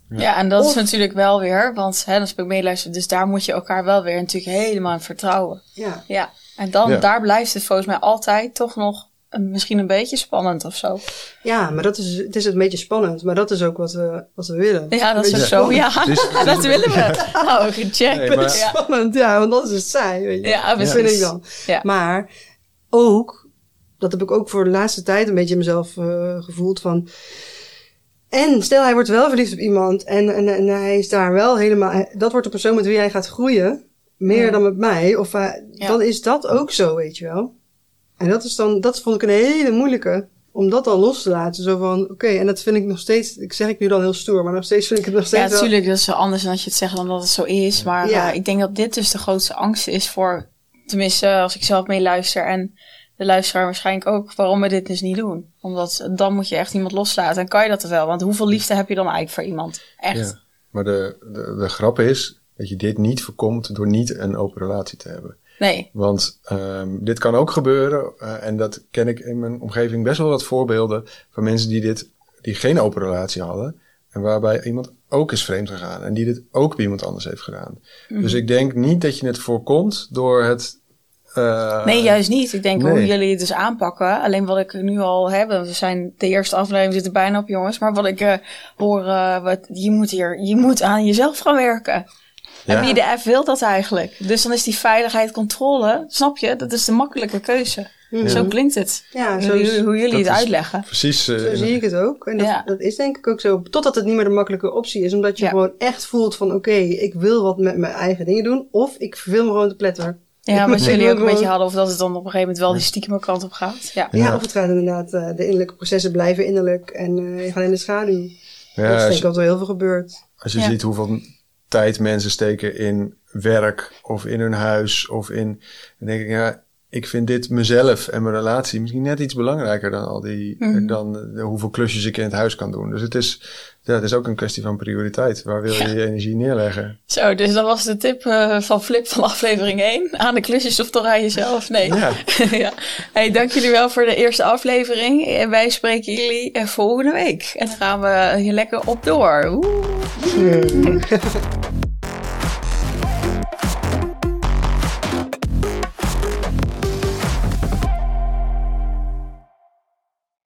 Ja, en dat is natuurlijk wel weer, want hè, dan speel ik meeluisteren, dus daar moet je elkaar wel weer natuurlijk helemaal in vertrouwen. Ja, Ja, en dan, Ja. daar blijft het volgens mij altijd toch nog een- misschien een beetje spannend of zo. ja maar dat is, het is een beetje spannend, maar dat is ook wat we, wat we willen. Ja, dat is ook zo. Ja, Dus- dat willen we. Oh, gecheckt. Nee, maar- ja. spannend, ja, want dat is het saai, weet je. Ja, dat precies. vind ik dan. Ja. Maar ook, dat heb ik ook voor de laatste tijd een beetje mezelf eh, gevoeld van. En stel hij wordt wel verliefd op iemand en, en, en hij is daar wel helemaal. Dat wordt de persoon met wie hij gaat groeien, meer Ja. dan met mij. Of hij- Ja. dan is dat ook zo, weet je wel. En dat is dan, dat vond ik een hele moeilijke. Om dat dan los te laten. Zo van, oké, en dat vind ik nog steeds, ik zeg ik nu dan heel stoer, maar nog steeds vind ik het nog Ja, steeds wel- natuurlijk, dat is anders dan als je het zegt dan dat het zo is. Maar Ja. eh, ik denk dat dit dus de grootste angst is voor, tenminste als ik zelf mee luister en de luisteraar waarschijnlijk ook, waarom we dit dus niet doen. Omdat dan moet je echt iemand loslaten en kan je dat wel. Want hoeveel liefde heb je dan eigenlijk voor iemand? Echt. Ja. Maar de, de, de grap is dat je dit niet voorkomt door niet een open relatie te hebben. Nee. Want ehm, dit kan ook gebeuren, eh, en dat ken ik in mijn omgeving best wel wat voorbeelden van mensen die dit, die geen open relatie hadden. En waarbij iemand ook is vreemd gegaan en die dit ook bij iemand anders heeft gedaan. Mhm. Dus ik denk niet dat je het voorkomt door het. eh, Nee, juist niet. Ik denk nee. hoe jullie het dus aanpakken. Alleen wat ik nu al heb, we zijn de eerste aflevering zit er bijna op, jongens. Maar wat ik eh, hoor, eh, wat, je moet hier, je moet aan jezelf gaan werken. Ja. En wie de F wil dat eigenlijk? Dus dan is die veiligheid, controle, snap je? Dat is de makkelijke keuze. Zo klinkt het. Ja, zo hoe, is- hoe jullie het is- uitleggen. Precies. eh, Zo zie ik het ook. En dat, Ja. dat is denk ik ook zo. Totdat het niet meer de makkelijke optie is. Omdat je Ja. gewoon echt voelt van... Oké, ik wil wat met mijn eigen dingen doen. Of ik verveel me gewoon te pletter. Ja, wat jullie ook een beetje hadden. Of dat het dan op een gegeven moment wel die stiekeme kant op gaat. Ja. Ja, Ja. of het gaat inderdaad... eh, de innerlijke processen blijven innerlijk. En eh, je gaat in de schaduw. ja, dat is denk ik dat er heel veel gebeurt. als je Ja. ziet hoeveel tijd mensen steken in werk of in hun huis of in. Dan denk ik, ja, ik vind dit mezelf en mijn relatie misschien net iets belangrijker dan al die. Mhm. dan de, hoeveel klusjes ik in het huis kan doen. Dus het is, ja, het is ook een kwestie van prioriteit. Waar wil je Ja. je energie neerleggen? Zo, dus dat was de tip eh, van Flip van aflevering 1. Aan de klusjes of toch aan jezelf? Nee. Ja. ja. Hey, dank jullie wel voor de eerste aflevering. En wij spreken jullie eh, volgende week. En dan gaan we hier lekker op door. Oeh.